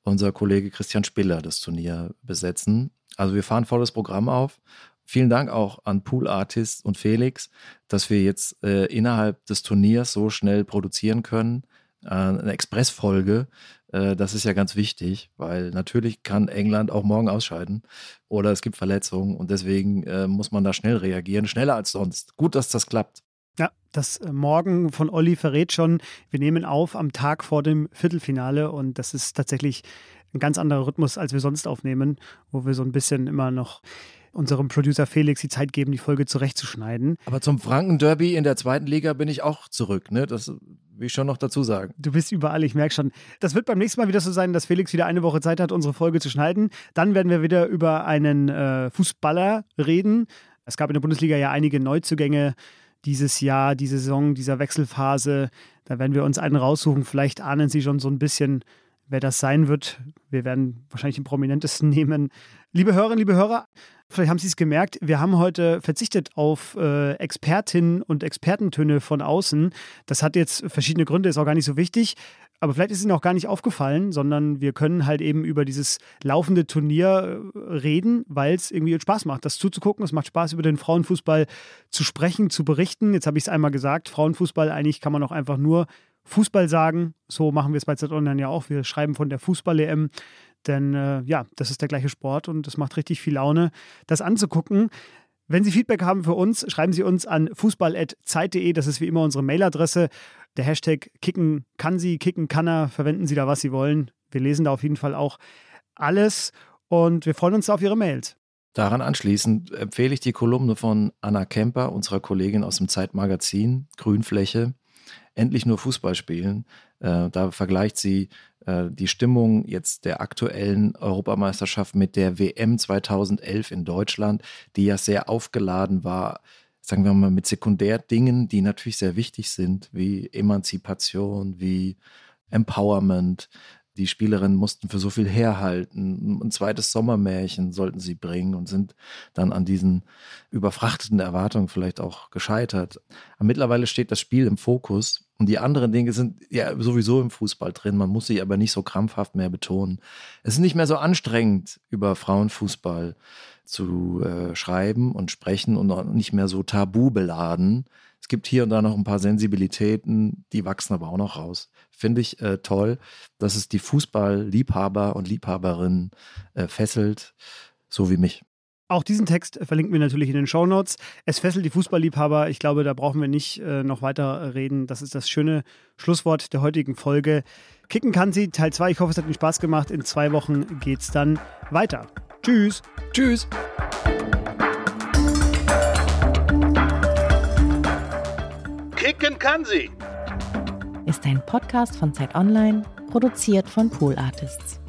unser Kollege Christian Spiller das Turnier besetzen. Also wir fahren volles Programm auf. Vielen Dank auch an Pool Artist und Felix, dass wir jetzt äh, innerhalb des Turniers so schnell produzieren können. Äh, eine Expressfolge, äh, das ist ja ganz wichtig, weil natürlich kann England auch morgen ausscheiden oder es gibt Verletzungen und deswegen äh, muss man da schnell reagieren, schneller als sonst. Gut, dass das klappt. Ja, das Morgen von Olli verrät schon, wir nehmen auf am Tag vor dem Viertelfinale und das ist tatsächlich ein ganz anderer Rhythmus, als wir sonst aufnehmen, wo wir so ein bisschen immer noch unserem Producer Felix die Zeit geben, die Folge zurechtzuschneiden. Aber zum Franken-Derby in der zweiten Liga bin ich auch zurück, ne? Das will ich schon noch dazu sagen. Du bist überall, ich merke schon. Das wird beim nächsten Mal wieder so sein, dass Felix wieder eine Woche Zeit hat, unsere Folge zu schneiden. Dann werden wir wieder über einen äh, Fußballer reden. Es gab in der Bundesliga ja einige Neuzugänge dieses Jahr, diese Saison, dieser Wechselphase. Da werden wir uns einen raussuchen. Vielleicht ahnen Sie schon so ein bisschen, wer das sein wird. Wir werden wahrscheinlich den prominentesten nehmen. Liebe Hörerinnen, liebe Hörer, Vielleicht haben Sie es gemerkt, wir haben heute verzichtet auf äh, Expertinnen und Expertentöne von außen. Das hat jetzt verschiedene Gründe, ist auch gar nicht so wichtig. Aber vielleicht ist Ihnen auch gar nicht aufgefallen, sondern wir können halt eben über dieses laufende Turnier äh, reden, weil es irgendwie Spaß macht, das zuzugucken. Es macht Spaß, über den Frauenfußball zu sprechen, zu berichten. Jetzt habe ich es einmal gesagt, Frauenfußball, eigentlich kann man auch einfach nur Fußball sagen. So machen wir es bei Z Online ja auch. Wir schreiben von der Fußball-EM. Denn äh, ja, das ist der gleiche Sport und es macht richtig viel Laune, das anzugucken. Wenn Sie Feedback haben für uns, schreiben Sie uns an fußball.zeit.de. Das ist wie immer unsere Mailadresse. Der Hashtag kicken kann sie, kicken kann er. Verwenden Sie da, was Sie wollen. Wir lesen da auf jeden Fall auch alles und wir freuen uns auf Ihre Mails. Daran anschließend empfehle ich die Kolumne von Anna Kemper, unserer Kollegin aus dem Zeitmagazin Grünfläche. Endlich nur Fußball spielen. Äh, da vergleicht sie äh, die Stimmung jetzt der aktuellen Europameisterschaft mit der WM 2011 in Deutschland, die ja sehr aufgeladen war, sagen wir mal, mit Sekundärdingen, die natürlich sehr wichtig sind, wie Emanzipation, wie Empowerment, die Spielerinnen mussten für so viel herhalten. Ein zweites Sommermärchen sollten sie bringen und sind dann an diesen überfrachteten Erwartungen vielleicht auch gescheitert. Aber mittlerweile steht das Spiel im Fokus und die anderen Dinge sind ja sowieso im Fußball drin. Man muss sie aber nicht so krampfhaft mehr betonen. Es ist nicht mehr so anstrengend, über Frauenfußball zu äh, schreiben und sprechen und nicht mehr so tabu beladen. Es gibt hier und da noch ein paar Sensibilitäten, die wachsen aber auch noch raus. Finde ich äh, toll, dass es die Fußballliebhaber und Liebhaberinnen äh, fesselt, so wie mich. Auch diesen Text verlinken wir natürlich in den Show Notes. Es fesselt die Fußballliebhaber. Ich glaube, da brauchen wir nicht äh, noch weiter reden. Das ist das schöne Schlusswort der heutigen Folge. Kicken kann sie, Teil 2. Ich hoffe, es hat Ihnen Spaß gemacht. In zwei Wochen geht es dann weiter. Tschüss. Tschüss. Kicken kann sie. Ist ein Podcast von Zeit Online, produziert von Pool Artists.